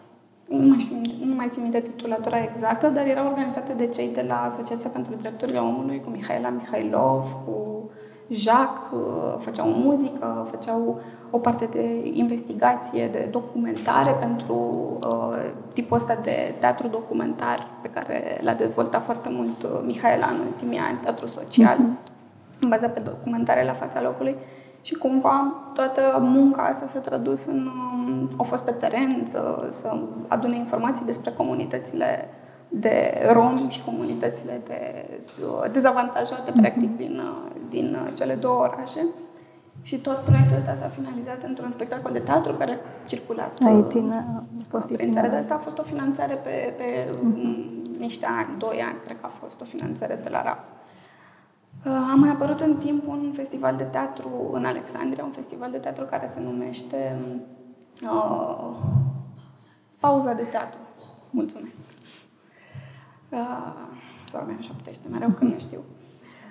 nu mai, știu, nu mai țin minte titulatura exactă, dar erau organizate de cei de la Asociația pentru Drepturile Omului, cu Mihaela Mihailov, cu Jacques, făceau muzică, făceau o parte de investigație, de documentare pentru uh, tipul ăsta de teatru documentar pe care l-a dezvoltat foarte mult uh, Mihaela în ultimii ani, teatru social, mm-hmm. bazat pe documentare la fața locului. Și cumva toată munca asta s-a tradus în... Um, au fost pe teren să, să adune informații despre comunitățile de romi și comunitățile de uh, dezavantajate, mm-hmm. practic, din, uh, din uh, cele două orașe. Și tot proiectul ăsta s-a finalizat într-un spectacol de teatru care a circulat a itine, a fost prin țară. De asta a fost o finanțare pe, pe uh-huh. niște ani, doi ani, cred că a fost o finanțare de la RAF. Uh, am mai apărut în timp un festival de teatru în Alexandria, un festival de teatru care se numește uh, Pauza de teatru. Mulțumesc. Uh, Sora mea șoptește mereu când nu știu.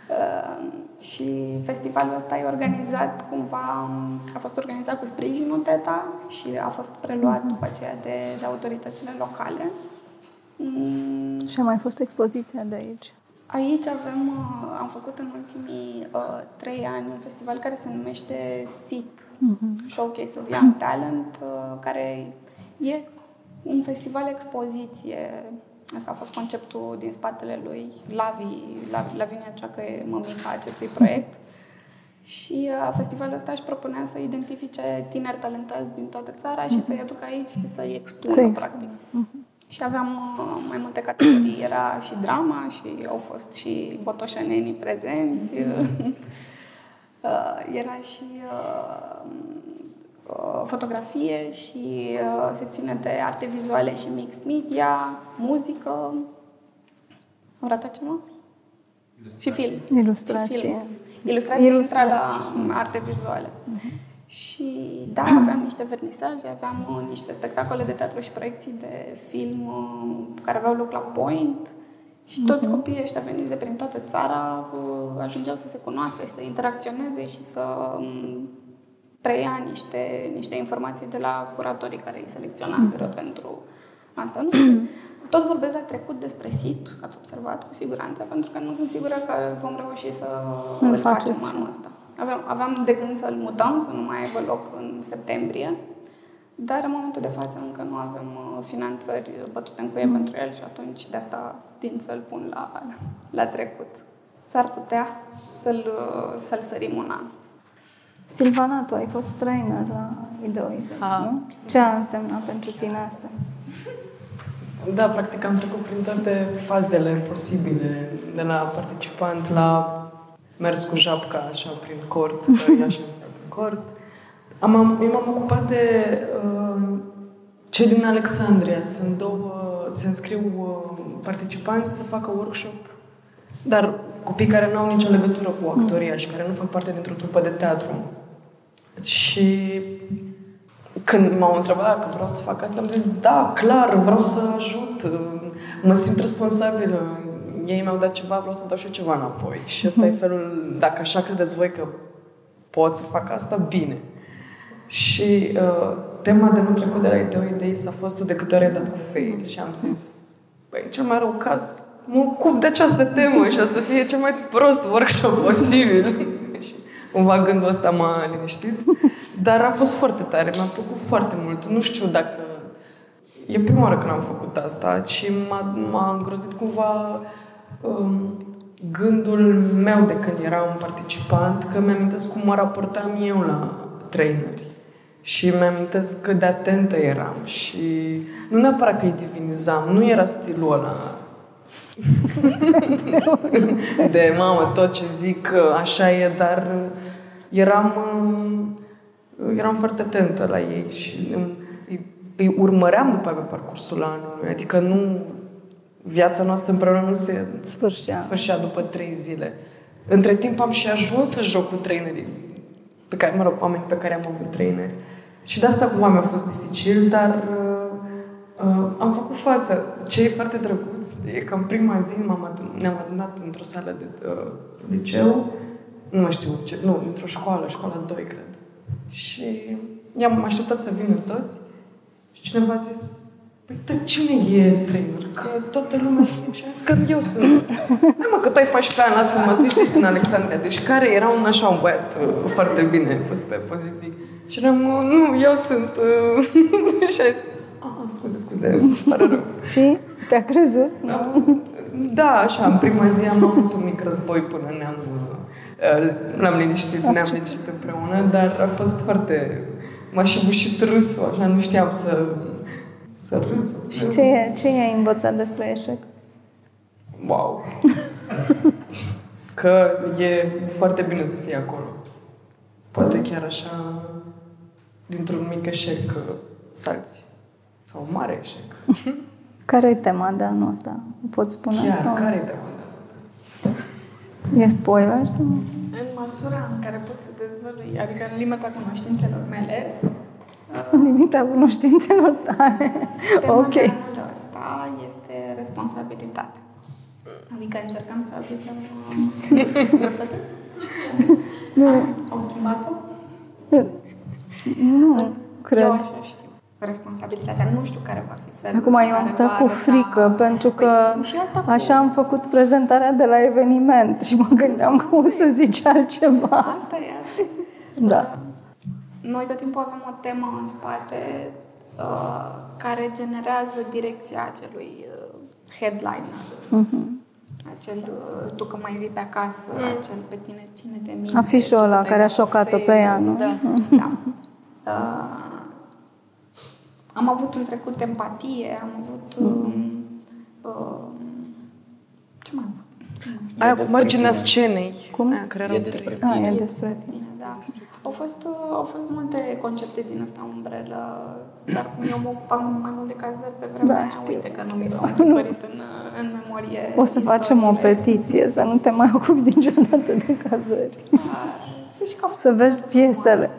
Uh, și festivalul ăsta e organizat cumva, a fost organizat cu sprijinul TETA și a fost preluat mhm. după aceea de, de autoritățile locale. Mm. Și a mai fost expoziția de aici? Aici avem, uh, am făcut în ultimii uh, trei ani un festival care se numește SIT, uh-huh. Showcase of Young Talent, uh, care e un festival expoziție. Asta a fost conceptul din spatele lui Lavi, Lavi Lavinia, cea că e mămica acestui proiect. Și uh, festivalul ăsta își propunea să identifice tineri talentați din toată țara uh-huh. și să-i aducă aici și să-i expună, să practic. Uh-huh. Și aveam uh, mai multe categorii. Era și drama și au fost și botoșanenii prezenți. Uh, era și uh, fotografie și secțiune de arte vizuale și mixed media, muzică. Am ratat ceva? Și film. Ilustrație. Și film. Ilustrație, Ilustrație. la arte vizuale. Uh-huh. Și da, aveam niște vernisaje, aveam uh, niște spectacole de teatru și proiecții de film uh, care aveau loc la Point și toți uh-huh. copiii ăștia veniți de prin toată țara uh, ajungeau să se cunoască și să interacționeze și să um, preia niște, niște informații de la curatorii care îi selecționaseră uh-huh. pentru asta. Nu știu. Tot vorbesc la trecut despre sit, ați observat cu siguranță, pentru că nu sunt sigură că vom reuși să îl facem anul ăsta. Aveam, aveam de gând să-l mutăm, să nu mai aibă loc în septembrie, dar în momentul de față încă nu avem uh, finanțări bătute în cuie mm. pentru el și atunci de asta tind să-l pun la, la trecut. S-ar putea să-l, uh, să-l sărim un an. Silvana, tu ai fost trainer la Ideoidex, nu? Ce a însemnat pentru tine asta? Da, practic am trecut prin toate fazele posibile, de la participant la mers cu japca așa prin cort, că ea și stat în cort. Am, am, eu m-am ocupat de uh, cei din Alexandria. Sunt două, se înscriu uh, participanți să facă workshop, dar copii care nu au nicio legătură cu actoria și care nu fac parte dintr-o trupă de teatru. Și când m-au întrebat că vreau să fac asta, am zis, da, clar, vreau să ajut, mă simt responsabilă ei mi-au dat ceva, vreau să dau și eu ceva înapoi. Și ăsta e felul, dacă așa credeți voi că pot să fac asta, bine. Și uh, tema de nu trecut de la idei idei s-a fost de câte ori ai dat cu fail. Și am zis, băi, cel mai rău caz, mă ocup de această temă și o să fie cel mai prost workshop posibil. și cumva gândul ăsta m-a liniștit. Dar a fost foarte tare, mi-a plăcut foarte mult. Nu știu dacă... E prima oară când am făcut asta și m-a, m-a îngrozit cumva um, gândul meu de când eram un participant, că mi-am cum mă raportam eu la traineri. Și mi-am cât de atentă eram și nu neapărat că îi divinizam, nu era stilul ăla de mamă, tot ce zic așa e, dar eram, eram foarte atentă la ei și îi, îi urmăream după pe parcursul anului. Adică nu viața noastră împreună nu se sfârșea. sfârșea după trei zile. Între timp am și ajuns să joc cu trainerii pe care, mă rog, oameni pe care am avut traineri. Și de asta cumva mi-a fost dificil, dar uh, uh, am făcut față. Ce e foarte drăguț e că în prima zi m-am adun- ne-am adunat într-o sală de uh, liceu, nu mai știu, ce, nu, într-o școală, școala 2, cred. Și i-am așteptat să vină toți și cineva a zis, Păi, dar cine e trainer? Că toată lumea și am zis că eu sunt. Hai mă, că tu ai 14 ani, lasă-mă, tu ești din Alexandria. Deci care era un așa un băiat uh, foarte bine pus pe poziții. Și eram, uh, nu, eu sunt... Uh, și a zis, ah, scuze, scuze, pare rău. Și te-a crezut? Da, da, așa, în prima zi am avut un mic război până ne-am... L-am liniștit, ne-am liniștit împreună, dar a fost foarte... M-a și bușit râsul, așa, nu știam să să râți. Și ce, ce ai învățat despre eșec? Wow! că e foarte bine să fii acolo. Poate chiar așa, dintr-un mic eșec, salți. Sau un mare eșec. care e tema de anul ăsta? Poți spune? Chiar, sau? care e tema de anul ăsta? E spoiler sau? În măsura în care pot să dezvălui, adică în limita cunoștințelor mele, În limita cunoștințelor tale. tema ok. de anul ăsta este responsabilitate. Adică încercăm să aducem... dreptate. Nu, Au schimbat-o? nu, Eu cred. așa știu. Responsabilitatea. Nu știu care va fi felul Acum în eu am care stat va cu arăta- frică pentru că Păi, și asta cu- așa am făcut prezentarea de la eveniment și mă gândeam că o să zici altceva. Asta e asta. Da. Noi tot timpul avem o temă în spate uh, care generează direcția acelui uh, headliner. Acel uh, tu că mai vii pe acasă, acel pe tine cine te minte. Afișul tu ăla că te-ai care a dat șocat-o pe fail. ea, nu? Da. da. Uh, am avut în trecut empatie, am avut... Um, uh, ce mai am avut? Aia cu despre marginea tine. scenei. Cum? Aia care E erau despre trei. Ah, e E despre tine, da. Au fost, uh, au fost multe concepte din asta umbrelă, dar cum eu mă ocupam mai mult de cazări pe vremea Da, aia, știu. uite că nu mi s-au întipărit în, uh, în memorie O să facem o istoriile. petiție, să nu te mai ocupi niciodată de cazări. Uh, Să știi că a fost, Să vezi piesele.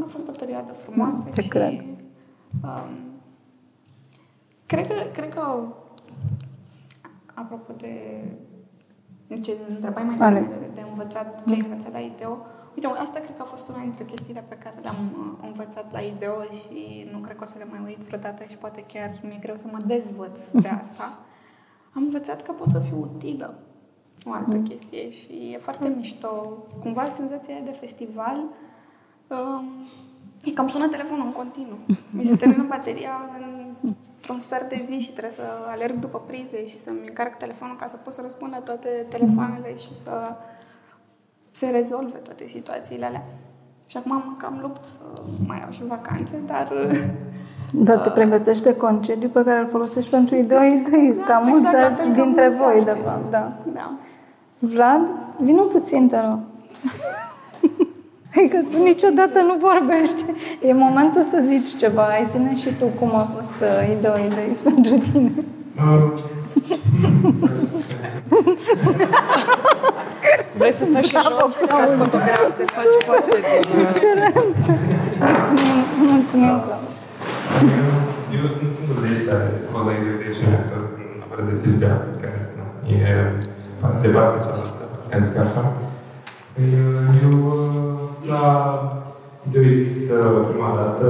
a fost o perioadă frumoasă Te și... cred. Um, cred că, cred că, apropo de ce întrebai mai Alex. devreme, de învățat, ce ai învățat la IDEO, uite, asta cred că a fost una dintre chestiile pe care le-am uh, învățat la IDEO și nu cred că o să le mai uit vreodată și poate chiar mi-e greu să mă dezvăț de asta. Am învățat că pot să fiu utilă. O altă chestie și e foarte mișto. Cumva senzația aia de festival um, e cam sună telefonul în continuu. Mi se termină bateria într-un sfert de zi și trebuie să alerg după prize și să-mi încarc telefonul ca să pot să răspund la toate telefoanele și să se rezolve toate situațiile alea. Și acum am cam lupt să mai iau și vacanțe, dar Dar te pregătești de concediu pe care îl folosești pentru idei ca Da, mulți exact, la alți fel ca dintre mulți voi, de alții. fapt, da. da. Vlad, vină puțin, te rog. Hai că tu niciodată nu vorbești. E momentul să zici ceva. Ai ține și tu cum a fost uh, idei, idei pentru tine. Vrei să stai și jos ca fotograf, te faci parte din... Excelent! Mulțumim, mulțumim, Claudia. Eu sunt unul de ăștia de poza execuției actor, în afară de Silvia, care nu, e de partea cealaltă, ca zic așa. Păi, Eu uh, la Ideois prima dată,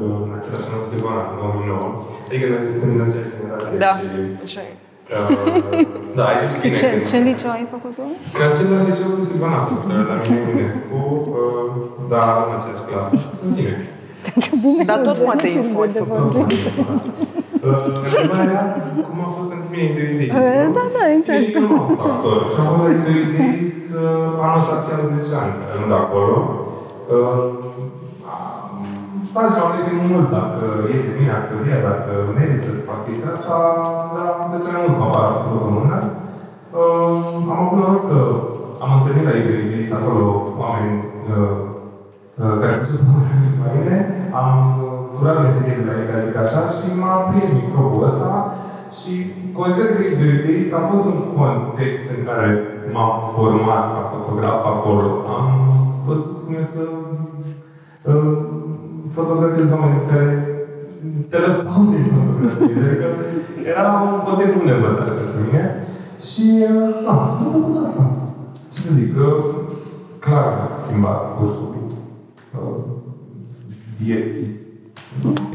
uh, în același an cu Silvana, în 2009. Adică noi suntem din aceeași generație. Da, și, așa e. uh, Da, ai zis bine. Ce, că- ce liceu ai făcut tu? În același liceu cu Silvana a fost, uh, la mine Eminescu, uh, dar în aceeași clasă. Bine. Dar tot Eugen, Matei ce info ai de făcut. vorbit. Întrebarea era cum a fost pentru mine idei idei. Eh, da, da, exact. Eu nu am actor și am fost la idei idei anul ăsta chiar 10 ani, care nu de acolo. Stați și am gândit mult dacă e de mine actoria, dacă merită să fac chestia asta, dar de ce mai mult mă apar făcut mână. Am avut noroc că am întâlnit la idei idei acolo oameni uh, uh, care au făcut la mine, am furat meserie de la ei, ca zic așa, și m-a prins microbul ăsta și consider că X2Days a fost un context în care m-am format ca fotograf acolo. Am văzut cum e să uh, fotografiez oameni care te lăsau să-i fotografie. Adică era un context bun de învățare pentru mine. Și, uh, da, am făcut asta. Ce să zic, uh, clar că a schimbat cursul uh, vieții,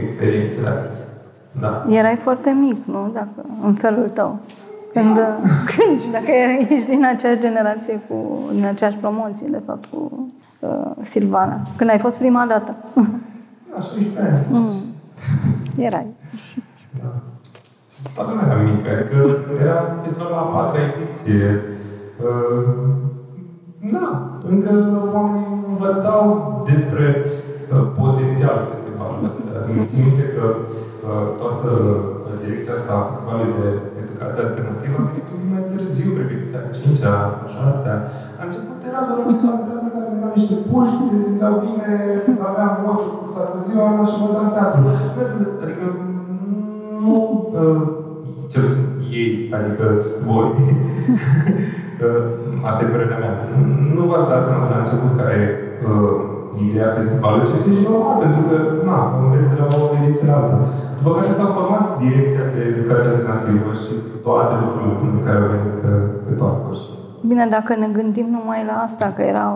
experiențele astea. Da. Erai foarte mic, nu? Dacă, în felul tău. Când, când dacă ești din aceeași generație cu, din aceeași promoție, de fapt, cu uh, Silvana. Când ai fost prima dată. Da, 16 ani. Erai. Da. Toată lumea era mică, adică era festival la a patra ediție. Uh, Da, încă oamenii țin minte că uh, toată direcția asta a festivalului de educație alternativă a venit un pic mai târziu, cred că ediția 5 a 6 -a. La început era doar o festival de teatru care veneau niște puși, se simțeau bine, aveam voce cu toată ziua și învățam teatru. Adică nu, uh, cel puțin ei, adică voi, Asta e părerea mea. Nu vă dați seama la început care e uh, ideea festivalului, ceea ce e normal, pentru că, na, înveți de la o ediție la alta. După care s-a format direcția de educație alternativă și toate lucrurile până care au venit uh, pe parcurs. Bine, dacă ne gândim numai la asta, că erau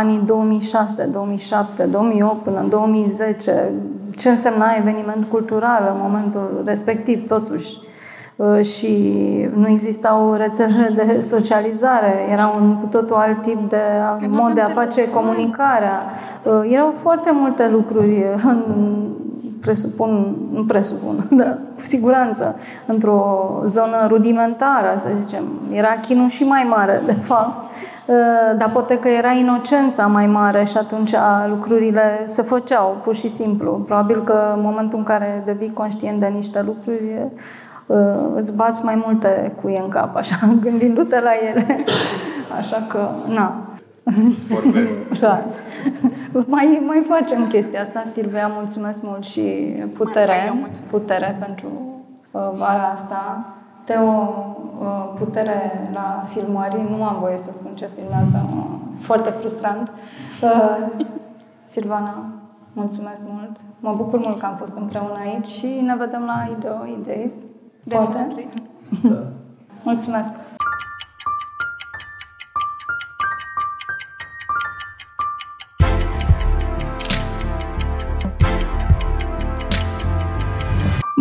anii 2006, 2007, 2008 până în 2010, ce însemna eveniment cultural în momentul respectiv, totuși Uh, și nu existau rețele de socializare, era un cu totul alt tip de mod de a face comunicarea. Uh, erau foarte multe lucruri, presupun, nu presupun, dar cu siguranță, într-o zonă rudimentară, să zicem. Era chinul și mai mare, de fapt, uh, dar poate că era inocența mai mare și atunci lucrurile se făceau, pur și simplu. Probabil că în momentul în care devii conștient de niște lucruri, Uh, îți bați mai multe cuie în cap, așa, gândindu-te la ele. Așa că, na. da. mai, mai facem chestia asta, Silvia, mulțumesc mult și putere, putere pentru uh, vara asta. Teo, uh, putere la filmări, nu am voie să spun ce filmează, uh, foarte frustrant. Uh, Silvana, mulțumesc mult. Mă bucur mult că am fost împreună aici și ne vedem la Ideo Ideas. Poate? Da. Mulțumesc!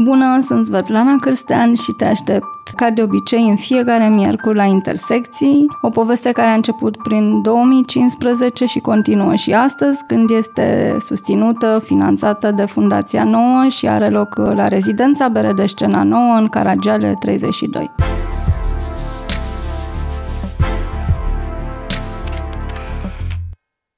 Bună, sunt Svetlana Cârstean și te aștept ca de obicei în fiecare miercuri la Intersecții, o poveste care a început prin 2015 și continuă și astăzi, când este susținută, finanțată de Fundația Nouă și are loc la rezidența Beredescena Nouă în Caragiale 32.